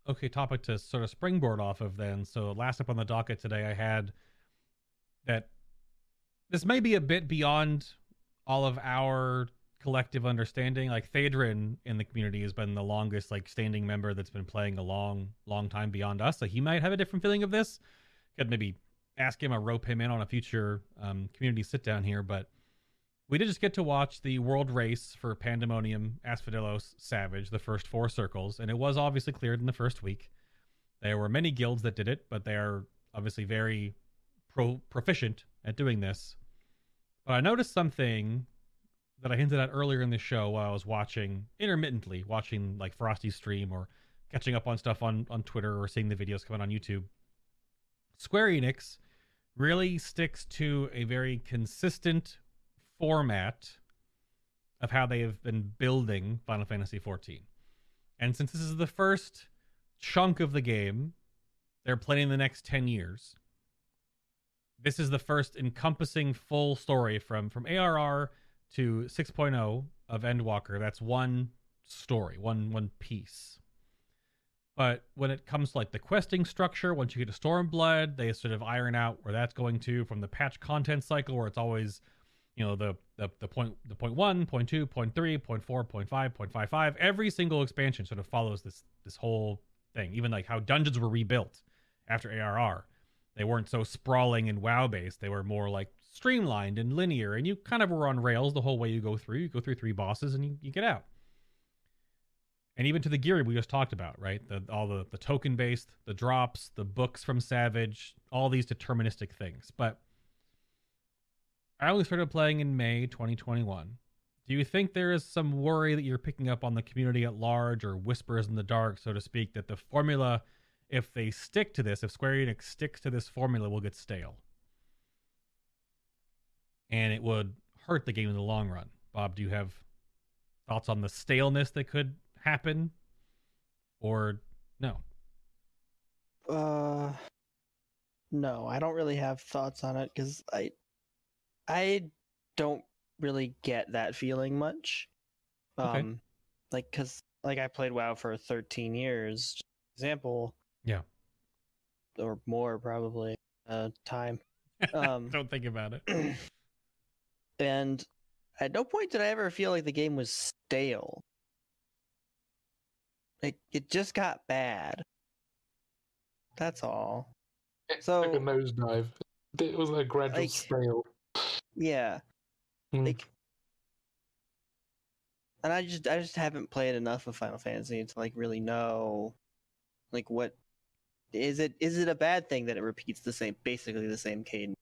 okay topic to sort of springboard off of then. So last up on the docket today I had that this may be a bit beyond all of our collective understanding. Like Thadrin in the community has been the longest like standing member that's been playing a long, long time beyond us. So he might have a different feeling of this. Could maybe ask him or rope him in on a future um, community sit down here, but we did just get to watch the world race for Pandemonium, Asphodelos, Savage, the first four circles, and it was obviously cleared in the first week. There were many guilds that did it, but they are obviously very pro- proficient at doing this. But I noticed something that I hinted at earlier in the show while I was watching intermittently, watching like Frosty stream or catching up on stuff on, on Twitter or seeing the videos coming on YouTube. Square Enix really sticks to a very consistent format of how they have been building Final Fantasy XIV. And since this is the first chunk of the game, they're planning the next 10 years. This is the first encompassing full story from from ARR to 6.0 of Endwalker. That's one story, one one piece. But when it comes to like the questing structure, once you get to Stormblood, they sort of iron out where that's going to from the patch content cycle where it's always you know the the the point the point one, point two, point three, point four, point five, point five five. Every single expansion sort of follows this this whole thing. Even like how dungeons were rebuilt after ARR, they weren't so sprawling and WoW based. They were more like streamlined and linear, and you kind of were on rails the whole way you go through. You go through three bosses and you, you get out. And even to the gear we just talked about, right? The all the the token based, the drops, the books from Savage, all these deterministic things, but I only started playing in May 2021. Do you think there is some worry that you're picking up on the community at large or whispers in the dark, so to speak, that the formula, if they stick to this, if Square Enix sticks to this formula, will get stale? And it would hurt the game in the long run. Bob, do you have thoughts on the staleness that could happen? Or no? Uh, no, I don't really have thoughts on it because I, I don't really get that feeling much. Okay. Um, like because like I played WoW for 13 years, example. Yeah. Or more probably. Uh, time. Um, Don't think about it. and at no point did I ever feel like the game was stale. Like it just got bad. That's all. It's So- like a nosedive. It was a gradual Like- scale. Yeah. Mm. Like and I just I just haven't played enough of Final Fantasy to like really know like what is it is it a bad thing that it repeats the same basically the same cadence?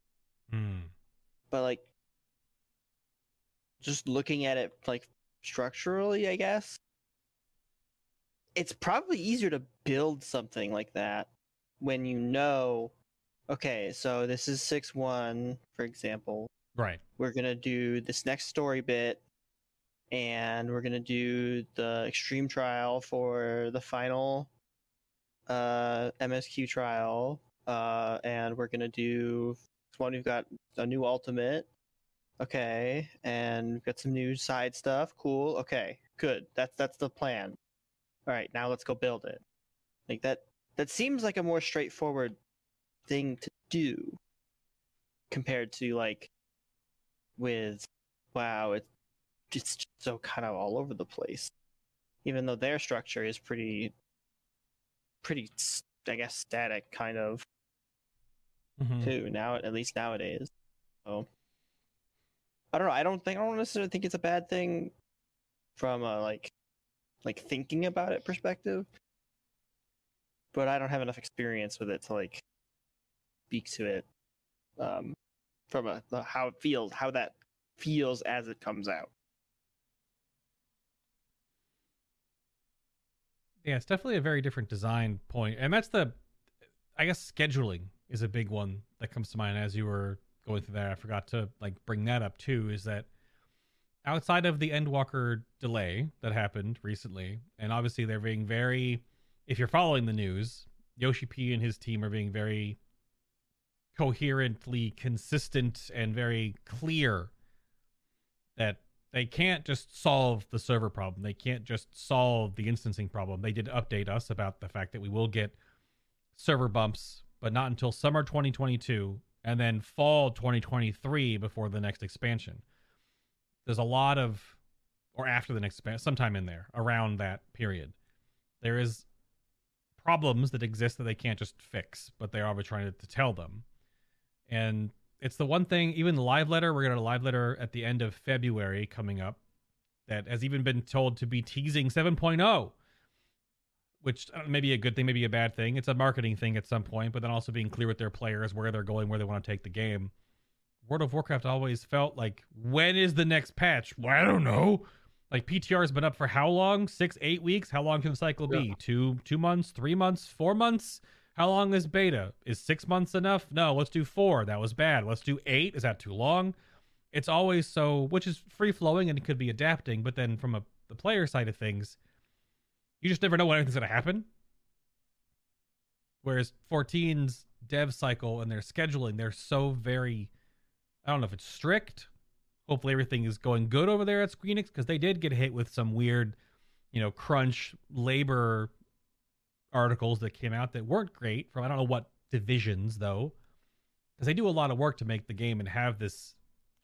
Hmm. But like just looking at it like structurally, I guess it's probably easier to build something like that when you know okay, so this is 6 1, for example. Right. We're gonna do this next story bit and we're gonna do the extreme trial for the final uh, MSQ trial, uh, and we're gonna do one. We've got a new ultimate, okay, and we've got some new side stuff. Cool, okay, good. That's that's the plan. All right, now let's go build it. Like that. That seems like a more straightforward thing to do compared to like with wow, it's just so kind of all over the place. Even though their structure is pretty pretty I guess static kind of Mhm. too now at least nowadays. So I don't know. I don't think I don't necessarily think it's a bad thing from a like like thinking about it perspective. But I don't have enough experience with it to like speak to it um from a the- how it feels, how that feels as it comes out. Yeah, it's definitely a very different design point, and that's the, I guess scheduling is a big one that comes to mind as you were going through that. I forgot to like bring that up too. Is that outside of the Endwalker delay that happened recently, and obviously they're being very, if you're following the news, Yoshi P and his team are being very coherently consistent and very clear that they can't just solve the server problem. They can't just solve the instancing problem. They did update us about the fact that we will get server bumps, but not until summer 2022 and then fall 2023 before the next expansion. There's a lot of, or after the next expansion, sometime in there, around that period. There is problems that exist that they can't just fix, but they are trying to, to tell them. And it's the one thing, even the live letter, we're going to a live letter at the end of February coming up that has even been told to be teasing 7.0, which uh, may be a good thing, maybe a bad thing. It's a marketing thing at some point, but then also being clear with their players where they're going, where they want to take the game. World of Warcraft always felt like, when is the next patch? Well, I don't know. Like PTR has been up for how long? Six, eight weeks? How long can the cycle be? Yeah. Two, two months, three months, four months? How long is beta? Is six months enough? No, let's do four. That was bad. Let's do eight. Is that too long? It's always so, which is free flowing and it could be adapting. But then from a the player side of things, you just never know when anything's going to happen. Whereas 14's dev cycle and their scheduling, they're so very, I don't know if it's strict. Hopefully everything is going good over there at Squeenix because they did get hit with some weird, you know, crunch labor articles that came out that weren't great from I don't know what divisions though, because they do a lot of work to make the game and have this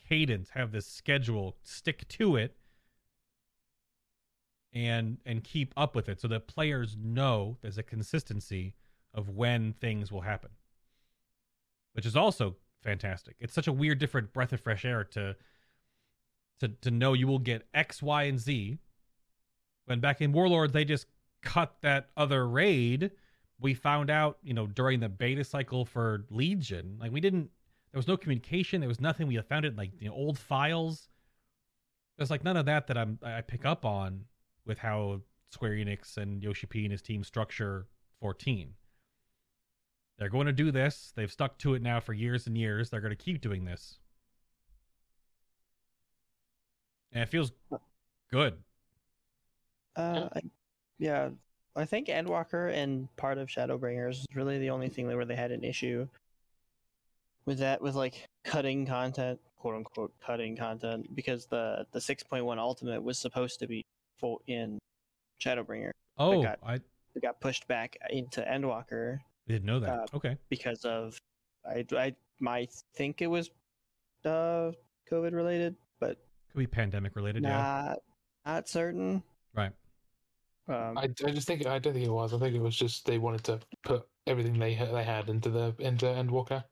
cadence, have this schedule, stick to it, and and keep up with it so that players know there's a consistency of when things will happen, which is also fantastic. It's such a weird, different breath of fresh air to to to know you will get X, Y, and Z. When back in Warlords, they just cut that other raid. We found out, you know, during the beta cycle for Legion, like we didn't. There was no communication. There was nothing. We found it in, like the old files. There's like none of that that I'm I pick up on with how Square Enix and Yoshi P and his team structure 14. They're going to do this. They've stuck to it now for years and years. They're going to keep doing this. And it feels good. Uh, I, yeah, I think Endwalker and part of Shadowbringers is really the only thing where they had an issue with that, with like cutting content, quote unquote, cutting content, because the the six point one Ultimate was supposed to be full in Shadowbringer. Oh, got- I It got pushed back into Endwalker didn't know that. Uh, okay. because of I I might think it was uh COVID related, but Could be pandemic related, yeah. not not certain. Right. Um, I, I just think I don't think it was. I think it was just they wanted to put everything they they had into the into Endwalker.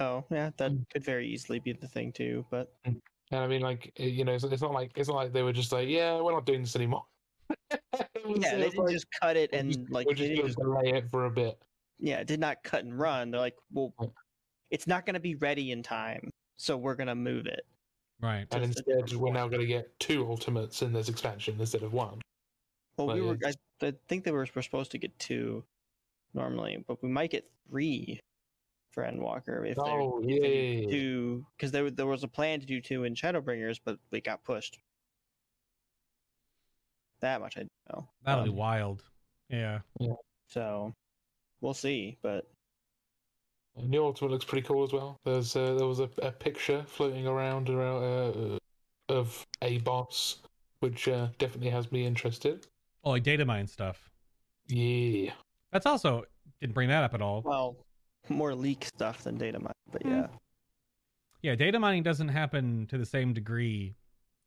Oh, yeah, that Mm. could very easily be the thing too. But And I mean, like eh, you know, it's, it's not like it's not like they were just like, yeah, we're not doing this anymore. It was- yeah, they didn't like, just cut it and just- like we're they just didn't just, delay it for a bit. yeah, did not cut and run. They're like, well, Right. it's not going to be ready in time, so we're going to move it. Right. And instead, we're now going to get two ultimates in this expansion instead of one. Well, we were I, I think they were, were supposed to get two normally, but we might get three for Endwalker if Oh, they if they yeah, do yeah, yeah. two because there there was a plan to do two in Shadowbringers, but we got pushed. That much I know. That'll be Um, wild. Yeah. So we'll see, but New Ultimate looks pretty cool as well. There's uh, there was a, a picture floating around around uh, of a boss, which uh, definitely has me interested. Oh, like data mine stuff. Yeah, That's also didn't bring that up at all. well, more leak stuff than data mine. But Hmm. yeah, Yeah, data mining doesn't happen to the same degree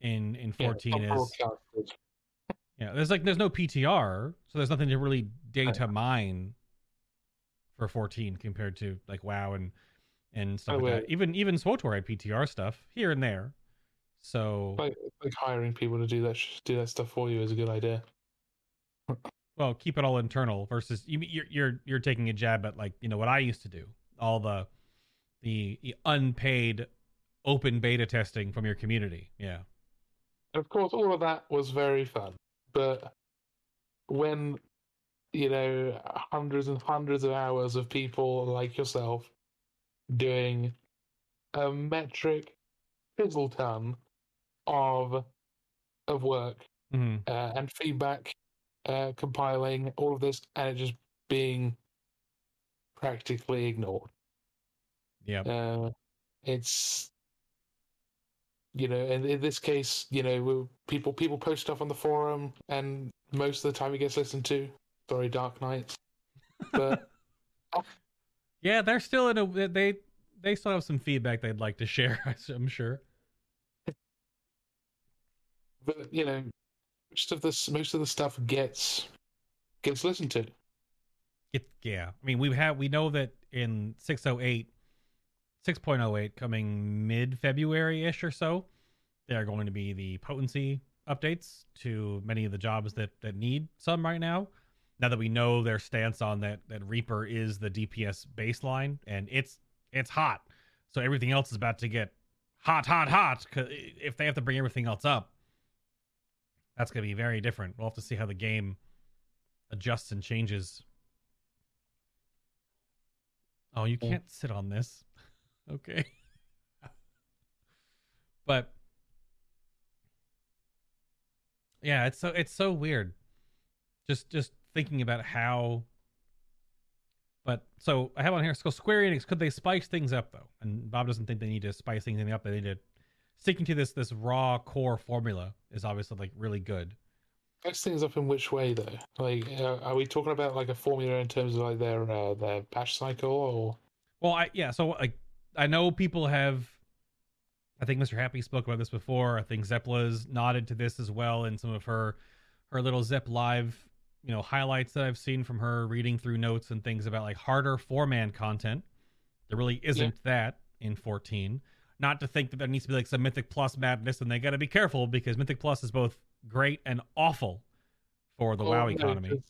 in in 14 not all as yeah. There's like there's no PTR, so there's nothing to really data mine for 14 compared to like WoW and and stuff Oh, like that. wait. Even even SWTOR had PTR stuff here and there. So Like, like hiring people to do that do that stuff for you is a good idea. Well, keep it all internal versus you you're you're you're taking a jab at like, you know, what I used to do. All the the unpaid open beta testing from your community. Yeah. And of course, all of that was very fun. But when, you know, hundreds and hundreds of hours of people like yourself doing a metric fizzle ton of of work hmm uh, and feedback, uh, compiling all of this, and it just being practically ignored. Yeah. Uh, it's you know, and in this case, you know, people people post stuff on the forum, and most of the time it gets listened to. Sorry, Dark Knights, but Yeah, they're still in a they they still have some feedback they'd like to share, I'm sure. but you know, most of this most of the stuff gets gets listened to. It yeah. I mean, we have we know that in 608 6.08 coming mid February ish or so, there are going to be the potency updates to many of the jobs that that need some right now. Now that we know their stance on that that Reaper is the DPS baseline and it's it's hot. So everything else is about to get hot hot hot 'cause if they have to bring everything else up that's going to be very different. We'll have to see how the game adjusts and changes. Oh, you can't sit on this. Okay. but yeah, it's so it's so weird. Just just thinking about how but so I have on here so Square Enix could they spice things up though? And Bob doesn't think they need to spice things up. They need to sticking to this this raw core formula is obviously like really good. Things up in which way though? Like, uh, are we talking about like a formula in terms of like their uh, their patch cycle, or Well, I yeah, so like I know people have I think Mr. Happy spoke about this before. I think Zepla's nodded to this as well in some of her her little Zep live, you know, highlights that I've seen from her reading through notes and things about like harder four man content. There really isn't that in 14. Not to think that there needs to be like some Mythic Plus madness, and they got to be careful because Mythic Plus is both great and awful for the WoW economy. no, economy. 'cause-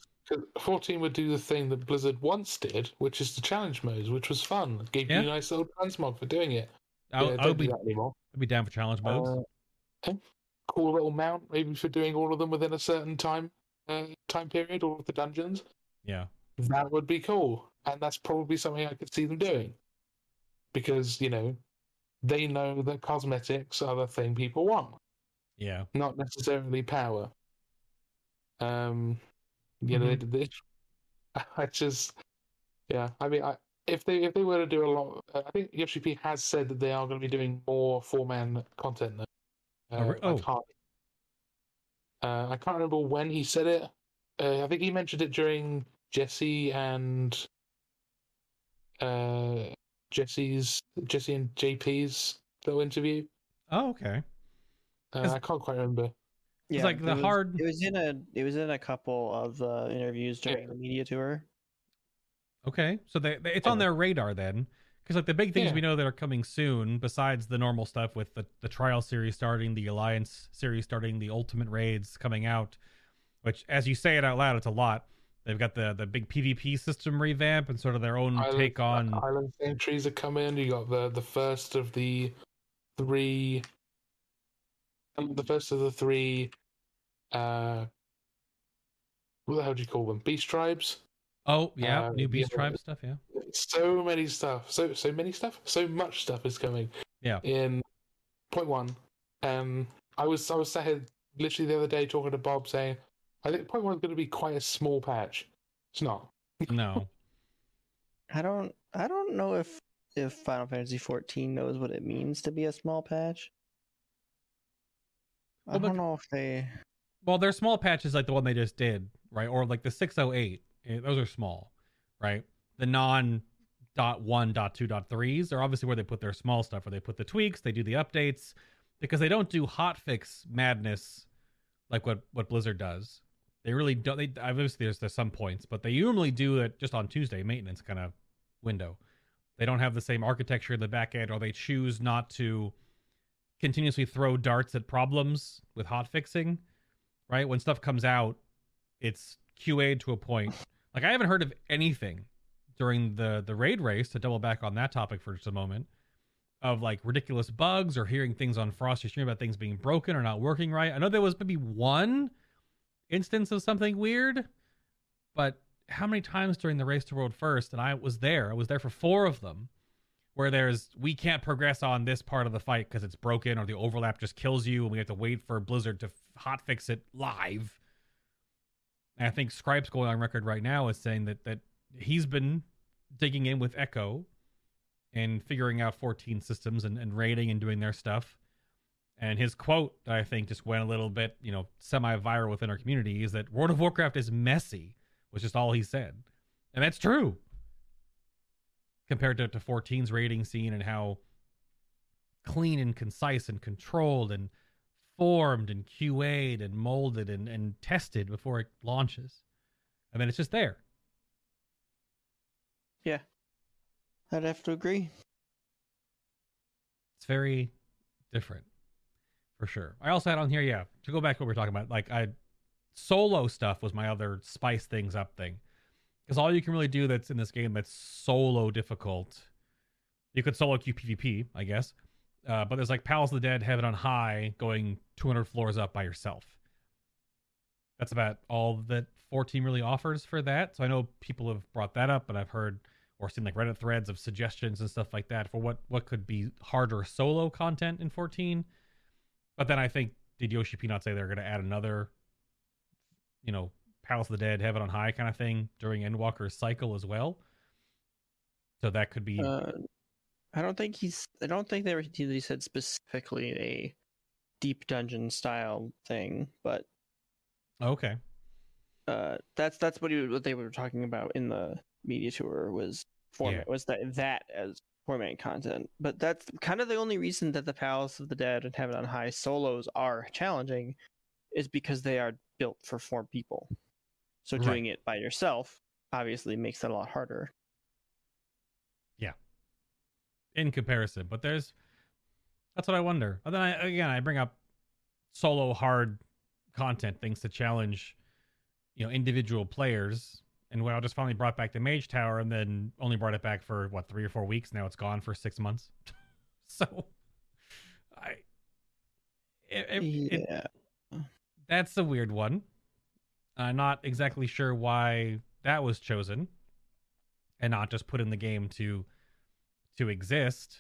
'cause 14 would do the thing that Blizzard once did, which is the challenge modes, which was fun. It gave Yeah. you a nice little transmog for doing it. I, yeah, I don't would do be that anymore. I'd be down for challenge modes. Uh, okay. Cool little mount, maybe for doing all of them within a certain time uh, time period, all of the dungeons. yeah. That would be cool, and that's probably something I could see them doing, because you know, they know that cosmetics are the thing people want. Yeah. not necessarily power. Um, you know, they Mm-hmm. did this. I just, yeah. I mean, I, if they if they were to do a lot, uh, I think Yoshi has said that they are going to be doing more four man content. Though. Oh, Uh, re- I oh. can't. Uh, I can't remember when he said it. Uh, I think he mentioned it during Jesse and uh, Jesse's Jesse and JP's little interview. Oh, okay. Uh, I can't quite remember. It's like the it was, hard- It was in a. It was in a couple of uh, interviews during the media tour. Okay, so they, they it's on their radar then, because like the big things Yeah. we know that are coming soon, besides the normal stuff with the the trial series starting, the alliance series starting, the ultimate raids coming out, which as you say it out loud, it's a lot. They've got the the big PvP system revamp and sort of their own Island- take on. Island Sanctuaries are coming. You got the the first of the three. um, The first of the three. Uh, what the hell do you call them? Beast tribes. Oh yeah, uh, new Beast yeah. Tribe stuff. Yeah, So many stuff. So so many stuff. So much stuff is coming. Yeah. In point one, um, I was I was sat here literally the other day talking to Bob saying I think probably was going to be quite a small patch. It's not. No. I don't I don't know if if Final Fantasy 14 knows what it means to be a small patch. I Well, but- don't know if they Well, they're small patches like the one they just did, right? Or like the 608. eh, Those are small, right? The non dot one, dot two, dot threes are obviously where they put their small stuff, where they put the tweaks, they do the updates, because they don't do hotfix madness like what what Blizzard does. They really don't. They obviously there's there's some points, but they normally do it just on Tuesday maintenance kind of window. They don't have the same architecture in the back end, or they choose not to continuously throw darts at problems with hot fixing right? When stuff comes out, it's QA'd to a point. Like I haven't heard of anything during the the raid race to double back on that topic for just a moment of like ridiculous bugs or hearing things on Frosty stream about things being broken or not working right. I know there was maybe one instance of something weird, but how many times during the race to world first and I was there. I was there for 4 of them where there's we can't progress on this part of the fight because it's broken or the overlap just kills you and we have to wait for Blizzard to hot fix it live. And I think Scripe's going on record right now is saying that that he's been digging in with Echo and figuring out 14 systems and, and rating and doing their stuff. And his quote I think just went a little bit, you know, semi-viral within our community is that World of Warcraft is messy, was just all he said. And that's true compared to, to 14's rating scene and how clean and concise and controlled and formed and QA'd and molded and, and tested before it launches. And then it's just there. Yeah. I'd have to agree. It's very different for sure. I also had on here, yeah, to go back to what we are talking about, like I solo stuff was my other spice things up thing. Because all you can really do that's in this game that's solo difficult, you could solo queue PvP, I guess. Uh, but there's like Palace of the Dead, Heaven on High, going 200 floors up by yourself. That's about all that 14 really offers for that. So I know people have brought that up, but I've heard or seen like Reddit threads of suggestions and stuff like that for what what could be harder solo content in 14. But then I think did Yoshi P not say they're going to add another, you know, Palace of the Dead, Heaven on High kind of thing during Endwalker's cycle as well. So that could be Uh, I don't think he's. I don't think they were. He said specifically a deep dungeon style thing, but okay. uh, that's that's what he, what they were talking about in the media tour was format was that that as format content. But that's kind of the only reason that the Palace of the Dead and Heaven on High solos are challenging, is because they are built for four people. So Right. doing it by yourself obviously makes it a lot harder. Yeah. In comparison. But there's that's what I wonder. And then I again I bring up solo hard content things to challenge, you know, individual players. And WoW just finally brought back the Mage Tower, and then only brought it back for what three or four weeks. Now it's gone for six months. so, I, it, it- it- yeah. that's a weird one. I'm not exactly sure why that was chosen, and not just put in the game to to exist,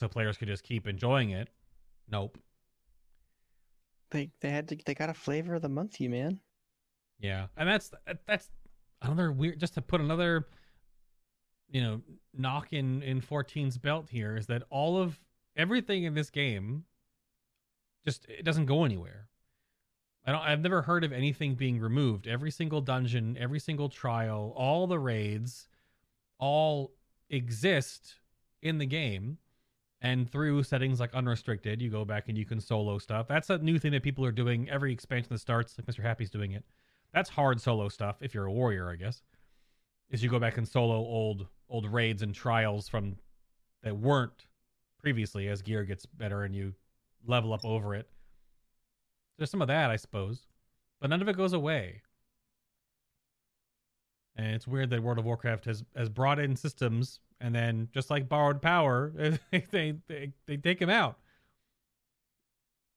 so players could just keep enjoying it. Nope. They they had to they got a flavor of the month, you man. Yeah, and that's that's another weird. Just to put another, you know, knock in in 14's belt here is that all of everything in this game just it doesn't go anywhere. I don't. I've never heard of anything being removed. Every single dungeon, every single trial, all the raids, all exist in the game. And through settings like unrestricted, you go back and you can solo stuff. That's a new thing that people are doing every expansion that starts. Like Mr. Happy's doing it. That's hard solo stuff if you're a warrior, I guess. Is you go back and solo old old raids and trials from that weren't previously as gear gets better and you level up over it. There's some of that, I suppose, but none of it goes away. And it's weird that World of Warcraft has has brought in systems and then just like borrowed power, they they they take them out.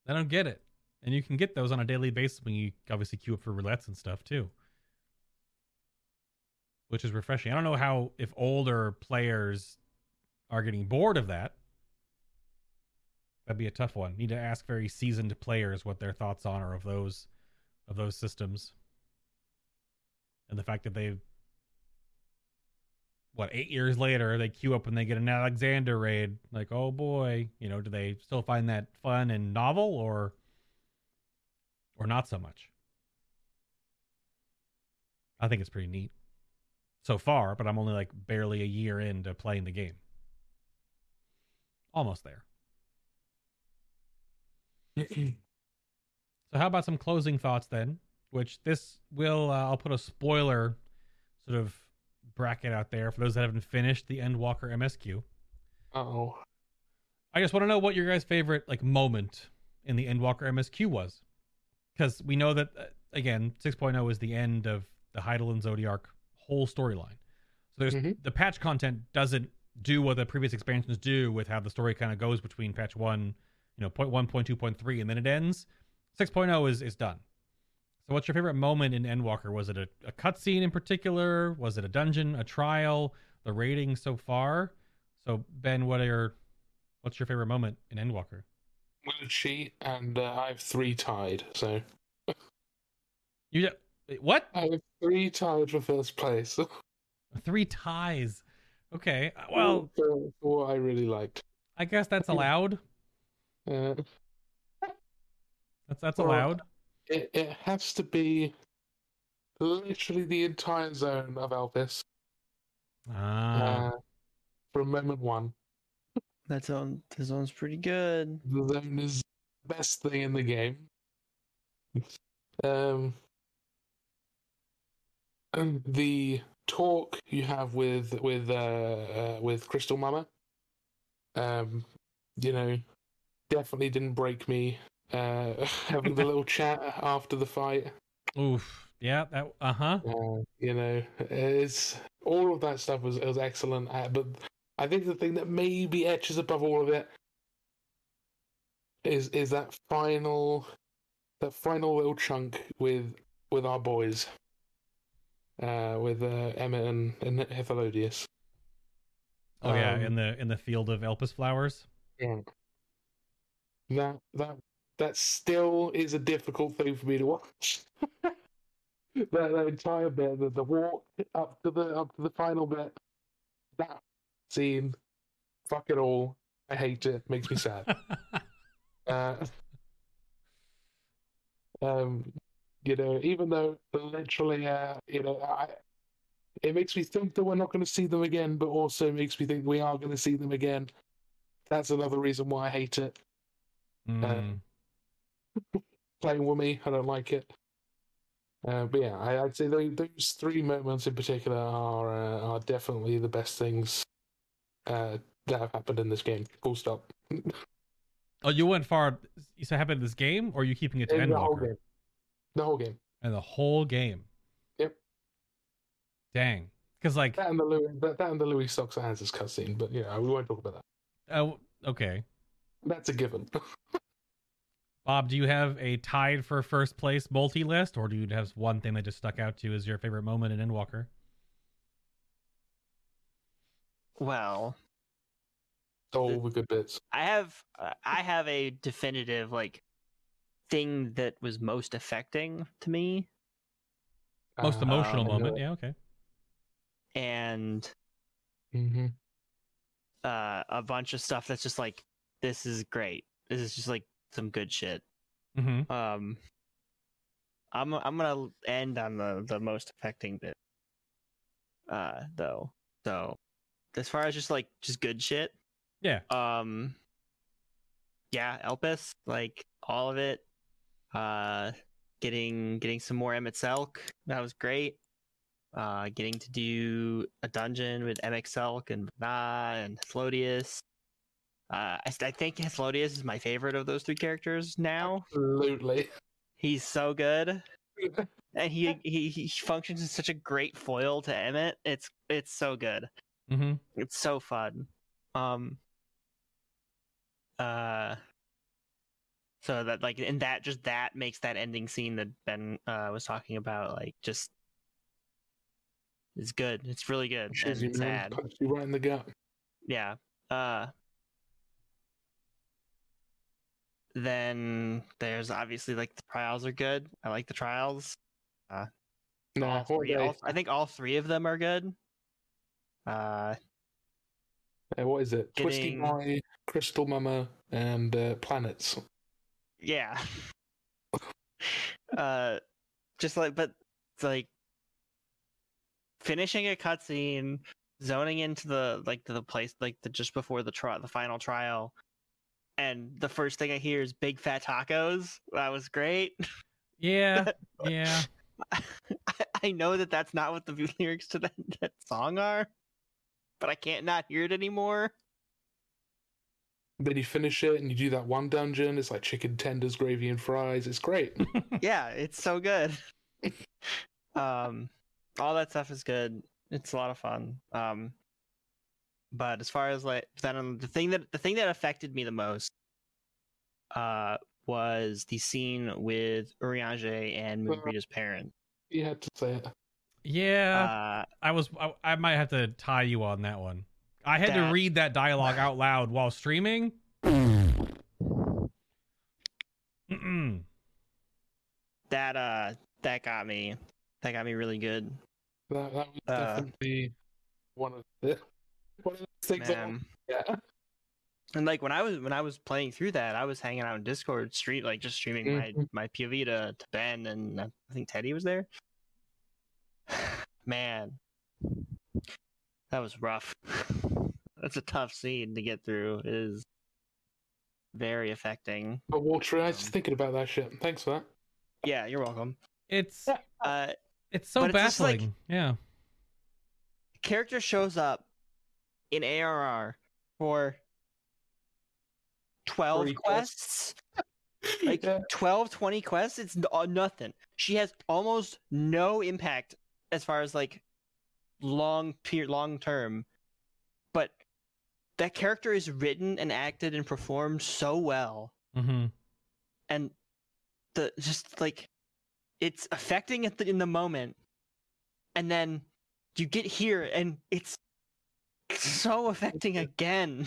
I don't get it. And you can get those on a daily basis when you obviously queue up for roulettes and stuff too. Which is refreshing. I don't know how if older players are getting bored of that. That'd be a tough one. Need to ask very seasoned players what their thoughts on are of those of those systems. And the fact that they what, eight years later they queue up and they get an Alexander raid, like, oh boy, you know, do they still find that fun and novel or or not so much? I think it's pretty neat so far, but I'm only like barely a year into playing the game. Almost there. So how about some closing thoughts then? Which this will uh, I'll put a spoiler sort of bracket out there for those that haven't finished the Endwalker MSQ. oh. I just want to know what your guys' favorite like moment in the Endwalker MSQ was, because we know that uh, again 6.0 is the end of the Hydaelyn and Zodiark whole storyline. So there's Mhm. the patch content doesn't do what the previous expansions do with how the story kind of goes between patch one, you know, point one, point two, point three, and then it ends. 6.0 is is done. So what's your favorite moment in Endwalker? Was it a, a cutscene in particular? Was it a dungeon, a trial, the rating so far? So Ben, what are your what's your favorite moment in Endwalker? Gonna cheat, and uh, I have three tied. So You what? I have three tied for first place. Three ties. Okay. uh, Well, for, for what I really liked. I guess that's allowed. Uh, That's that's Well, allowed. it it has to be literally the entire zone of Elpis. Ah. uh, from moment one. That zone, the zone's pretty good. The zone is the best thing in the game. Um, and the talk you have with with uh, uh with Crystal Mama, um, you know, definitely didn't break me. Uh, having the little chat after the fight, Oof. Yeah. That. Uh huh. uh, you know, it's all of that stuff was was excellent. Uh, but I think the thing that maybe etches above all of it is is that final that final little chunk with with our boys, uh, with uh, Emet and, and Hythlodaeus. Oh yeah. Um, In the in the field of Elpis flowers. Yeah. That that that still is a difficult thing for me to watch. that, that entire bit, the, the walk up to the up to the final bit, that scene, fuck it all. I hate it. Makes me sad. uh, um, you know, even though literally, uh, you know, I, it makes me think that we're not going to see them again, but also makes me think we are going to see them again. That's another reason why I hate it. Mm. Playing with me, I don't like it. Uh, but yeah, I, I'd say those, those three moments in particular are uh, are definitely the best things uh, that have happened in this game. Full stop. Oh, you went far. You said happened in this game, or are you keeping it to In the whole game. The whole game. And the whole game. Yep. Dang. Because like, That and the Louis, that, that and the Louis Socks Hanses cutscene, but yeah, we won't talk about that. oh, okay. That's a given. Bob, do you have a tied for first place multi list, or do you have one thing that just stuck out to you as your favorite moment in Endwalker? Well, All the good bits. I have uh, I have a definitive like thing that was most affecting to me, Most Uh, emotional um, moment. Yeah, okay. and hmm uh, a bunch of stuff that's just like this is great. This is just like some good shit. Mm-hmm. Um, I'm I'm gonna end on the the most affecting bit. Uh, though, so as far as just like just good shit, Yeah. um, yeah, Elpis, like all of it. Uh, getting getting some more Emet-Selch, that was great. Uh, getting to do a dungeon with Emet-Selch and Venat and Hythlodaeus. Uh, I, I think Hythlodaeus is my favorite of those three characters now. Absolutely. He's so good, and he he he functions as such a great foil to Emet. It's it's so good. Mm-hmm. It's so fun. Um. Uh. So that like, and that just that makes that ending scene that Ben uh, was talking about like just. It's good. It's really good Shows and sad. Punch you right in the gut. Yeah. Uh then there's obviously like the trials are good. I like the trials. No, all three, all- I think all three of them are good. Uh, Uh, what is it? Twisty Getting- Boy, Crystal Mama, and uh, Planets. yeah. uh, just like, but it's like finishing a cutscene, zoning into the like to the place like the just before the trial, the final trial, and the first thing I hear is big fat tacos. That was great. Yeah, yeah. I, I know that that's not what the lyrics to that, that song are, but I can't not hear it anymore. Then you finish it and you do that one dungeon. It's like chicken tenders, gravy, and fries. It's great. yeah, it's so good. um, all that stuff is good. It's a lot of fun. Um, but as far as like then um, the thing that the thing that affected me the most, uh, was the scene with Urianger and Moenbryda's parent. you had to say it. Yeah, Uh, I was. I, I might have to tie you on that one. I had to read that dialogue out loud while streaming. Mm-mm. that uh, that got me. That got me really good. That, that was Uh, definitely one of the one of the things. that- yeah. And like when I was when I was playing through that, I was hanging out in Discord, street like just streaming my my POV to, to Ben and uh, I think Teddy was there. Man, that was rough. That's a tough scene to get through. It is very affecting. But Walter, I was Um, just thinking about that shit. Thanks for that. Yeah, you're welcome. It's Uh, it's so But it's like- baffling. yeah. character shows up in ARR for twelve Three quests. like Yeah. 12 20 quests it's n- uh, nothing she has almost no impact as far as like long period long term but that character is written and acted and performed so well Mm-hmm. and the just like it's affecting it in the moment and then you get here and it's so affecting again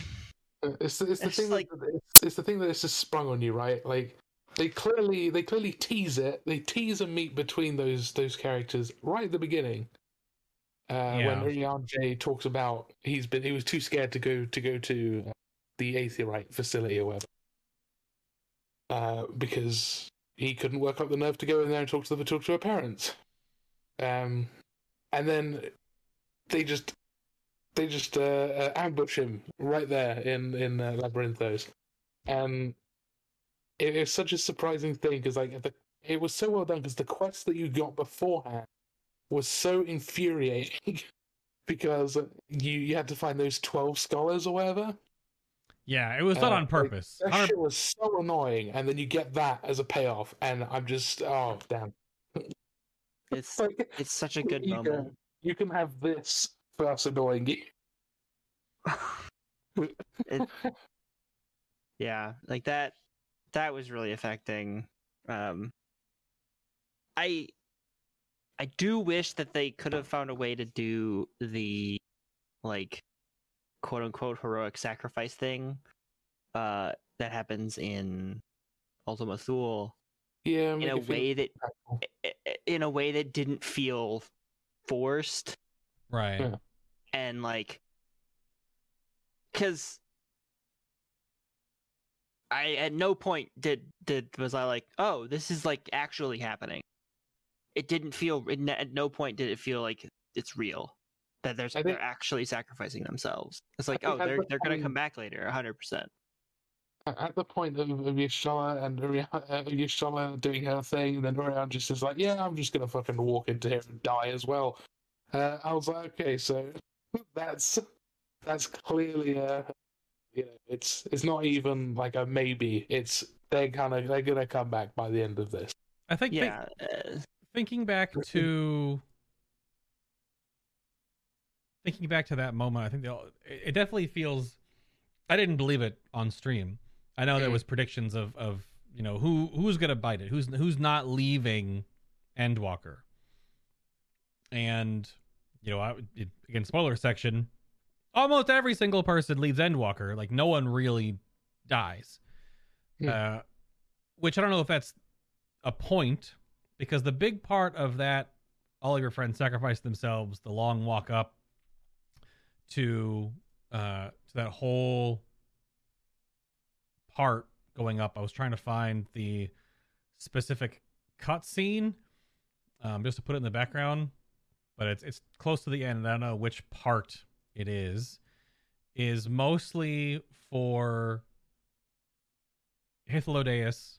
Uh, It's the, it's the It's thing like- that it's, it's the thing that it's just sprung on you, right? Like they clearly they clearly tease it. They tease a meet between those those characters right at the beginning. Uh, Yeah. When talks about he's been he was too scared to go to go to the Aetherite facility or whatever, uh, because he couldn't work up the nerve to go in there and talk to the talk to her parents. Um, and then they just they just uh, uh, ambush him right there in in uh, Labyrinthos, and it, it's such a surprising thing because like the, it was so well done because the quest that you got beforehand was so infuriating because you you had to find those twelve scholars or whatever. Yeah, it was done Uh, on like, purpose. That 100 shit was so annoying, and then you get that as a payoff, and I'm just oh damn. it's Like, it's such a good you moment Can, you can have this for us annoying you. It- yeah like that that was really affecting um i i do wish that they could have found a way to do the like quote unquote heroic sacrifice thing uh that happens in ultima thule yeah, in a it feel way that impactful. i- i- in a way that didn't feel forced right. Yeah. and like because i at no point did did was i like oh this is like actually happening. It didn't feel it, at no point did it feel like it's real that there's I think- they're actually sacrificing themselves. It's like oh they're the they're gonna come back later 100% At the point of, of and uh, Y'shtola doing her thing, and then Orion just is like, "Yeah, I'm just gonna fucking walk into here and die as well." Uh, I was like, "Okay, so that's that's clearly a, you know, it's it's not even like a maybe. It's they're kind of they're gonna come back by the end of this." I think think- yeah uh, thinking back to thinking back to that moment, I think they all, it it definitely feels. I didn't believe it on stream. I know there Mm. was predictions of of you know who who's gonna bite it, who's who's not leaving Endwalker, and you know I, it, again spoiler section. Almost every single person leaves Endwalker. Like no one really dies. Hmm. Uh, which I don't know if that's a point because the big part of that all of your friends sacrifice themselves the long walk up to uh to that whole part going up i was trying to find the specific cutscene um just to put it in the background but it's it's close to the end and i don't know which part it is is mostly for Hythlodaeus,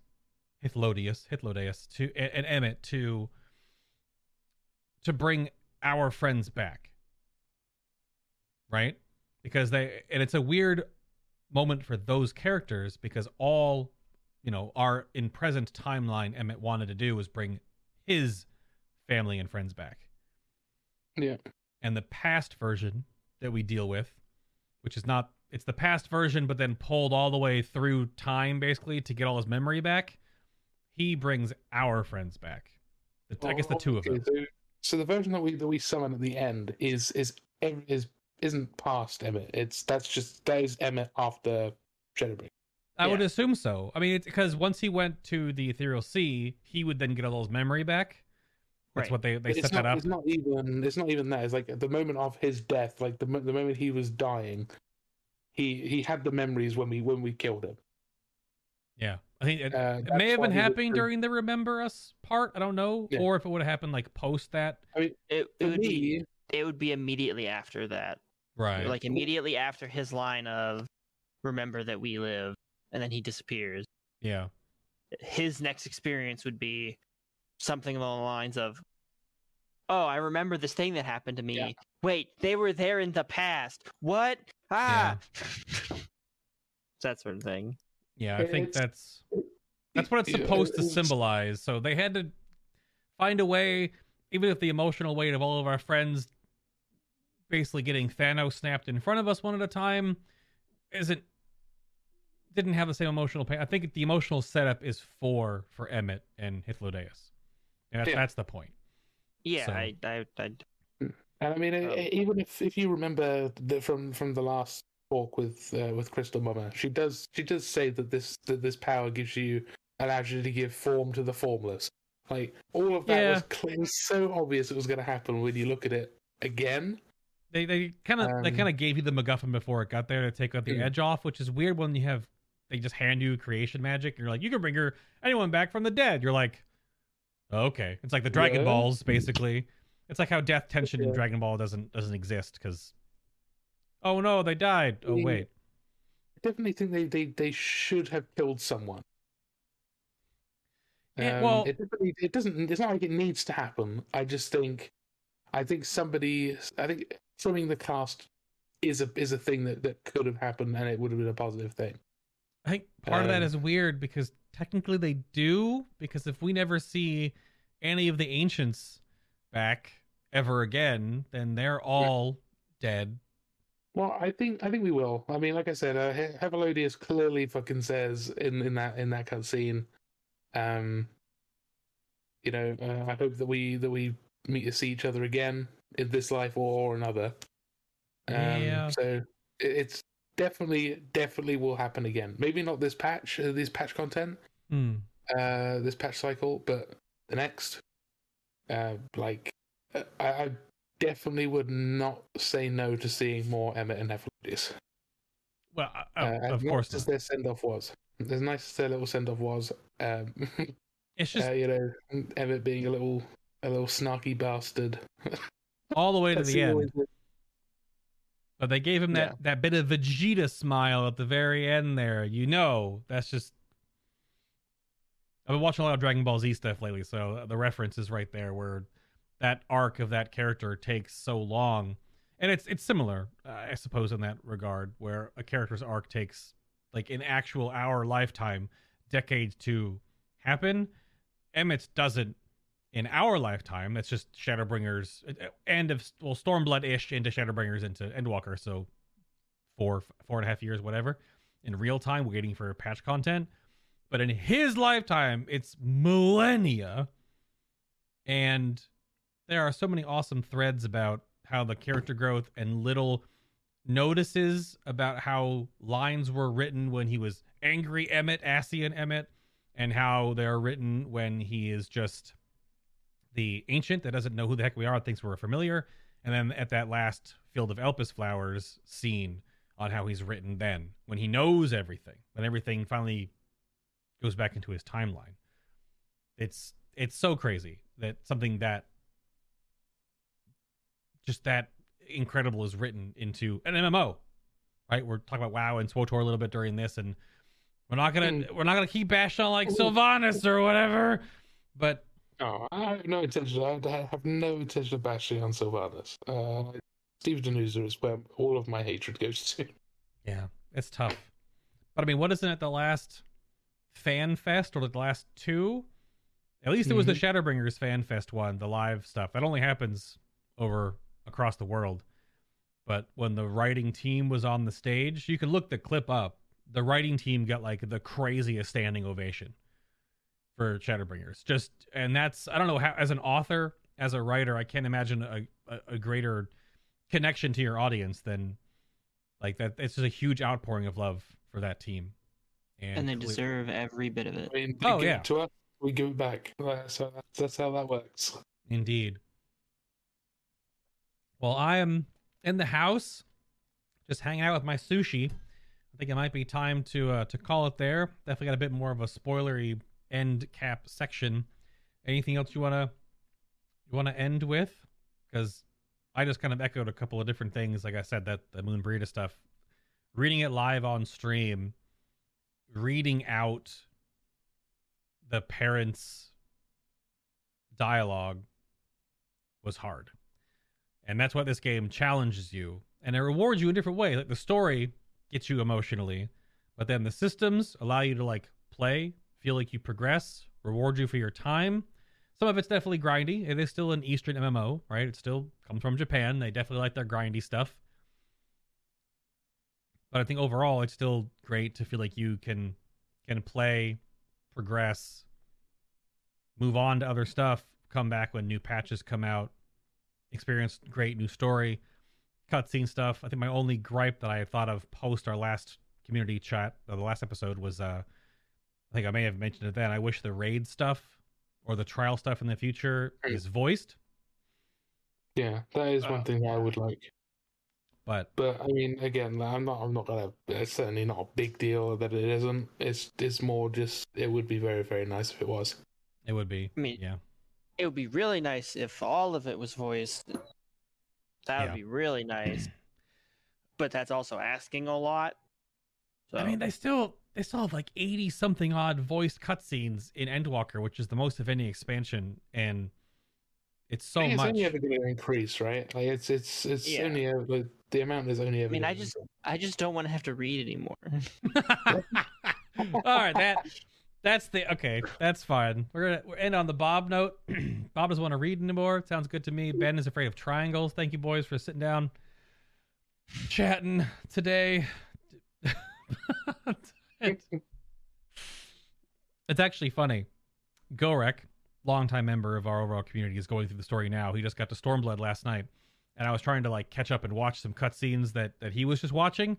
Hythlodius, Hythlodaeus to and, and Emet to to bring our friends back. Right? Because they and it's a weird moment for those characters because all you know our in present timeline Emet wanted to do was bring his family and friends back. Yeah. And the past version that we deal with, which is not it's the past version but then pulled all the way through time basically to get all his memory back. He brings our friends back. The, I guess the two of them. So, so the version that we that we summon at the end is is is isn't past Emet. It's that's just that is Emet after Shadowbring. I would assume so. I mean, it's because once he went to the Aetherial Sea, he would then get all his memory back. That's Right. what they they it's set not, that up. It's not even. It's not even that. It's like at the moment of his death, like the the moment he was dying, he he had the memories when we when we killed him. Yeah, I think it, Uh, it may have been he was happening during the Remember Us part. I don't know, Yeah. or if it would have happened like post that. It, it For would be it would be immediately after that. Right. Like immediately after his line of remember that we live and then he disappears. yeah. His next experience would be something along the lines of Oh, I remember this thing that happened to me. Yeah. Wait, they were there in the past. What? Ah. that sort of thing. Yeah, I think that's that's what it's supposed to symbolize. So they had to find a way, even if the emotional weight of all of our friends basically getting Thanos snapped in front of us one at a time isn't didn't have the same emotional pain. I think the emotional setup is for for Emet and Hythlodaeus. And that's, Yeah. that's the point. Yeah, So- I, I, I And I mean, Um, even if if you remember the, from from the last talk with uh, with Crystal Mama, she does she does say that this that this power gives you allows you to give form to the formless. Like all of that Yeah. was clear, so obvious it was going to happen when you look at it again. They they kind of they Um, kind of gave you the MacGuffin before it got there to take out the Mm. edge off, which is weird when you have they just hand you creation magic. And you're like, you can bring your anyone back from the dead. You're like, okay, it's like the Dragon Yeah. Balls basically. It's like how death tension in Dragon Ball doesn't doesn't exist because, oh no, they died. Oh Yeah. wait, I definitely think they, they, they should have killed someone. Yeah, Um, well- it, definitely- it doesn't. It's not like it needs to happen. I just think, I think somebody. I think swimming the cast is a is a thing that, that could have happened and it would have been a positive thing. I think part of that Um, weird because technically they do because if we never see any of the ancients back ever again, then they're all dead. Well, I think I think we will. I mean, like I said, uh, He- Hythlodaeus clearly fucking says in in that in that cutscene, um, you know, uh, I hope that we that we meet to see each other again in this life or, or another. Um, Yeah. So it- it's definitely definitely will happen again. Maybe not this patch, uh, this patch content, Hmm. uh, this patch cycle, but the next. Uh, like, uh, I, I definitely would not say no to seeing more Emet and Hythlodaeus. Well, uh, Uh, as of nice course as their send off was. As nice as their little send off was, um, It's just uh, you know, Emet being a little a little snarky bastard. all the way to the end. But they gave him that Yeah. that bit of Vegeta smile at the very end there. You know, that's just. I've been watching a lot of Dragon Ball Z stuff lately, so the reference is right there where that arc of that character takes so long, and it's it's similar, uh, I suppose, in that regard, where a character's arc takes like an actual our lifetime, decades to happen. Emet's doesn't in our lifetime. That's just Shadowbringers uh, end of well Stormblood ish into Shadowbringers into Endwalker. So four four and a half years, whatever, in real time, waiting for patch content. But in his lifetime, it's millennia, and there are so many awesome threads about how the character growth and little notices about how lines were written when he was angry Emet, Ascian Emet, and how they're written when he is just the ancient that doesn't know who the heck we are, thinks we're familiar, and then at that last field of Elpis flowers scene on how he's written then when he knows everything, when everything finally goes back into his timeline. It's it's so crazy that something that just that incredible is written into an MMO. Right? We're talking about WoW and SWTOR a little bit during this, and we're not gonna we're not gonna keep bashing on like Sylvanas or whatever. But No, I have no intention. I have no intention of bashing on Sylvanas. Uh, Steve Danuser is where all of my hatred goes to. yeah, it's tough. But I mean, what isn't it the last fan fest or the last two? At least it was the mm-hmm. Shadowbringers fan fest one, the live stuff. That only happens over across the world. But when the writing team was on the stage, you can look the clip up. The writing team got like the craziest standing ovation for Shadowbringers. Just and that's I don't know how as an author, as a writer, I can't imagine a, a, a greater connection to your audience than like that. It's just a huge outpouring of love for that team, and, and they cle- deserve every bit of it. I mean, they Oh, give yeah. it to us, we give it back. That's how, that's how that works. Indeed. Well, I am in the house, just hanging out with my sushi. I think it might be time to uh, to call it there. Definitely got a bit more of a spoilery end cap section. Anything else you wanna you wanna end with? Because I just kind of echoed a couple of different things. Like I said, that the Moon Burrito stuff, reading it live on stream, reading out the parents' dialogue was hard. And that's what this game challenges you. And it rewards you in different ways. Like the story gets you emotionally, but then the systems allow you to like play, feel like you progress, reward you for your time. Some of it's definitely grindy. It is still an Eastern MMO, right? It still comes from Japan. They definitely like their grindy stuff. But I think overall it's still great to feel like you can can play, progress, move on to other stuff, come back when new patches come out, experience great new story, cutscene stuff. I think my only gripe that I thought of post our last community chat, or the last episode, was uh, I think I may have mentioned it then. I wish the raid stuff or the trial stuff in the future is voiced, Yeah, that is one Oh, thing I would like. But But I mean, again, I'm not. I'm not gonna. It's certainly not a big deal that it isn't. It's. It's more just. It would be very, very nice if it was. it would be. I mean, Yeah, it would be really nice if all of it was voiced. That would Yeah. be really nice. but that's also asking a lot. So I mean they still they still have like eighty something odd voiced cutscenes in Endwalker, which is the most of any expansion, and it's so I think it's only ever going to increase, right? Like it's. It's. It's Yeah. only. Ever, like, the amount is only ever. I mean, I gonna just I just don't want to have to read anymore. All right, that that's the okay. That's fine. We're gonna we're end on the Bob note. Bob doesn't want to read anymore. Sounds good to me. Ben is afraid of triangles. Thank you, boys, for sitting down, chatting today. it's, it's actually funny. Gorek, longtime member of our overall community, is going through the story now. He just got to Stormblood last night, and I was trying to like catch up and watch some cutscenes that that he was just watching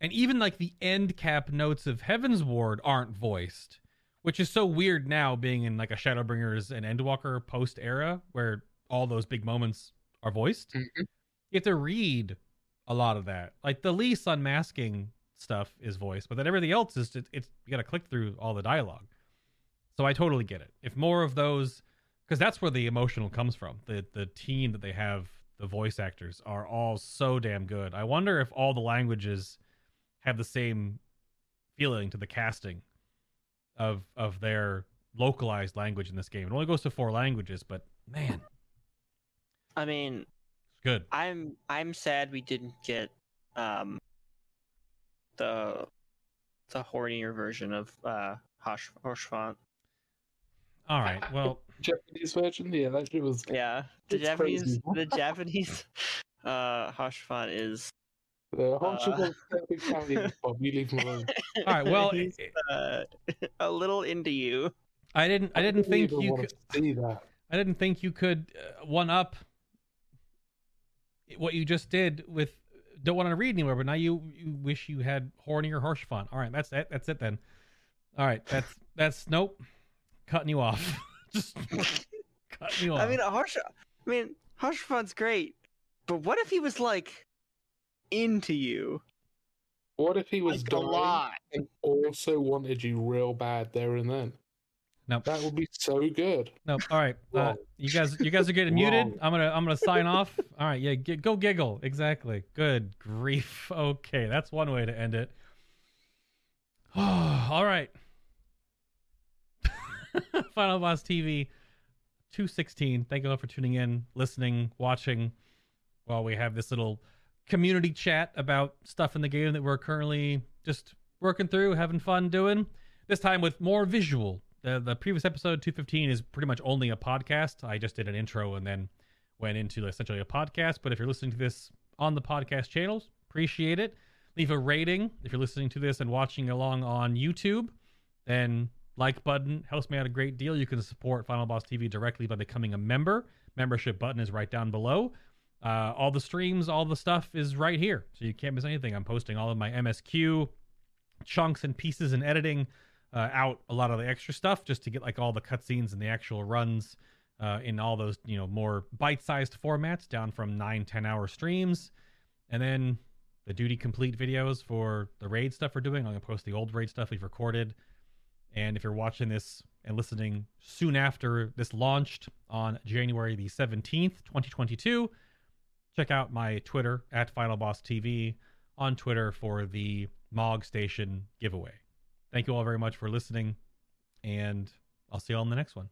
and even like the end cap notes of Heavensward aren't voiced, which is so weird now being in like a Shadowbringers and Endwalker post era where all those big moments are voiced. Mhm. You have to read a lot of that. Like the Lyse unmasking stuff is voiced, but then everything else is it's, it's you got to click through all the dialogue. So I totally get it. If more of those, because that's where the emotional comes from. The the team that they have, the voice actors are all so damn good. I wonder if all the languages have the same feeling to the casting of of their localized language in this game. It only goes to four languages, but man, I mean, it's good. I'm I'm sad we didn't get um the the hornier version of uh Hosh Haurchefant. All right. Well, Japanese version. Yeah, that shit was. Yeah, the Japanese crazy. the Japanese uh Haurchefant is The whole shit Uh. was perfect Italian. Bob, you leave him alone. all right. Well, He's, uh, a little into you. I didn't. I didn't don't think you could. see that. I didn't think you could uh, one up what you just did with. Don't want to read anywhere, but now you, you wish you had hornier Haurchefant. All right, that's it. That's it then. All right, that's That's nope. Cutting you off. Just cutting you off. I mean, Harsh. I mean, Haurchefant's great, but what if he was like into you? What if he was Like a lot. and also wanted you real bad there and then? nope. That would be so good. Nope. All right. Uh, you guys you guys are getting muted. I'm gonna I'm gonna sign off. All right, yeah, g- go giggle. Exactly. Good grief. Okay, that's one way to end it. All right. Final Boss TV 216. Thank you all for tuning in, listening, watching while we have this little community chat about stuff in the game that we're currently just working through, having fun doing. This time with more visual. The the previous episode 215 is pretty much only a podcast. I just did an intro and then went into essentially a podcast. But if you're listening to this on the podcast channels, appreciate it. Leave a rating if you're listening to this and watching along on YouTube. Then like button helps me out a great deal. You can support Final Boss TV directly by becoming a member. Membership button is right down below. Uh, all the streams, all the stuff is right here, so you can't miss anything. I'm posting all of my MSQ chunks and pieces and editing uh, out a lot of the extra stuff just to get like all the cutscenes and the actual runs uh, in all those you know more bite-sized formats down from nine ten hour streams and then the duty complete videos for the raid stuff we're doing i'm going to post the old raid stuff we've recorded and if you're watching this and listening soon after this launched on january the 17th 2022 check out my twitter at final boss tv on twitter for the mog station giveaway. Thank you all very much for listening and i'll see you all in the next one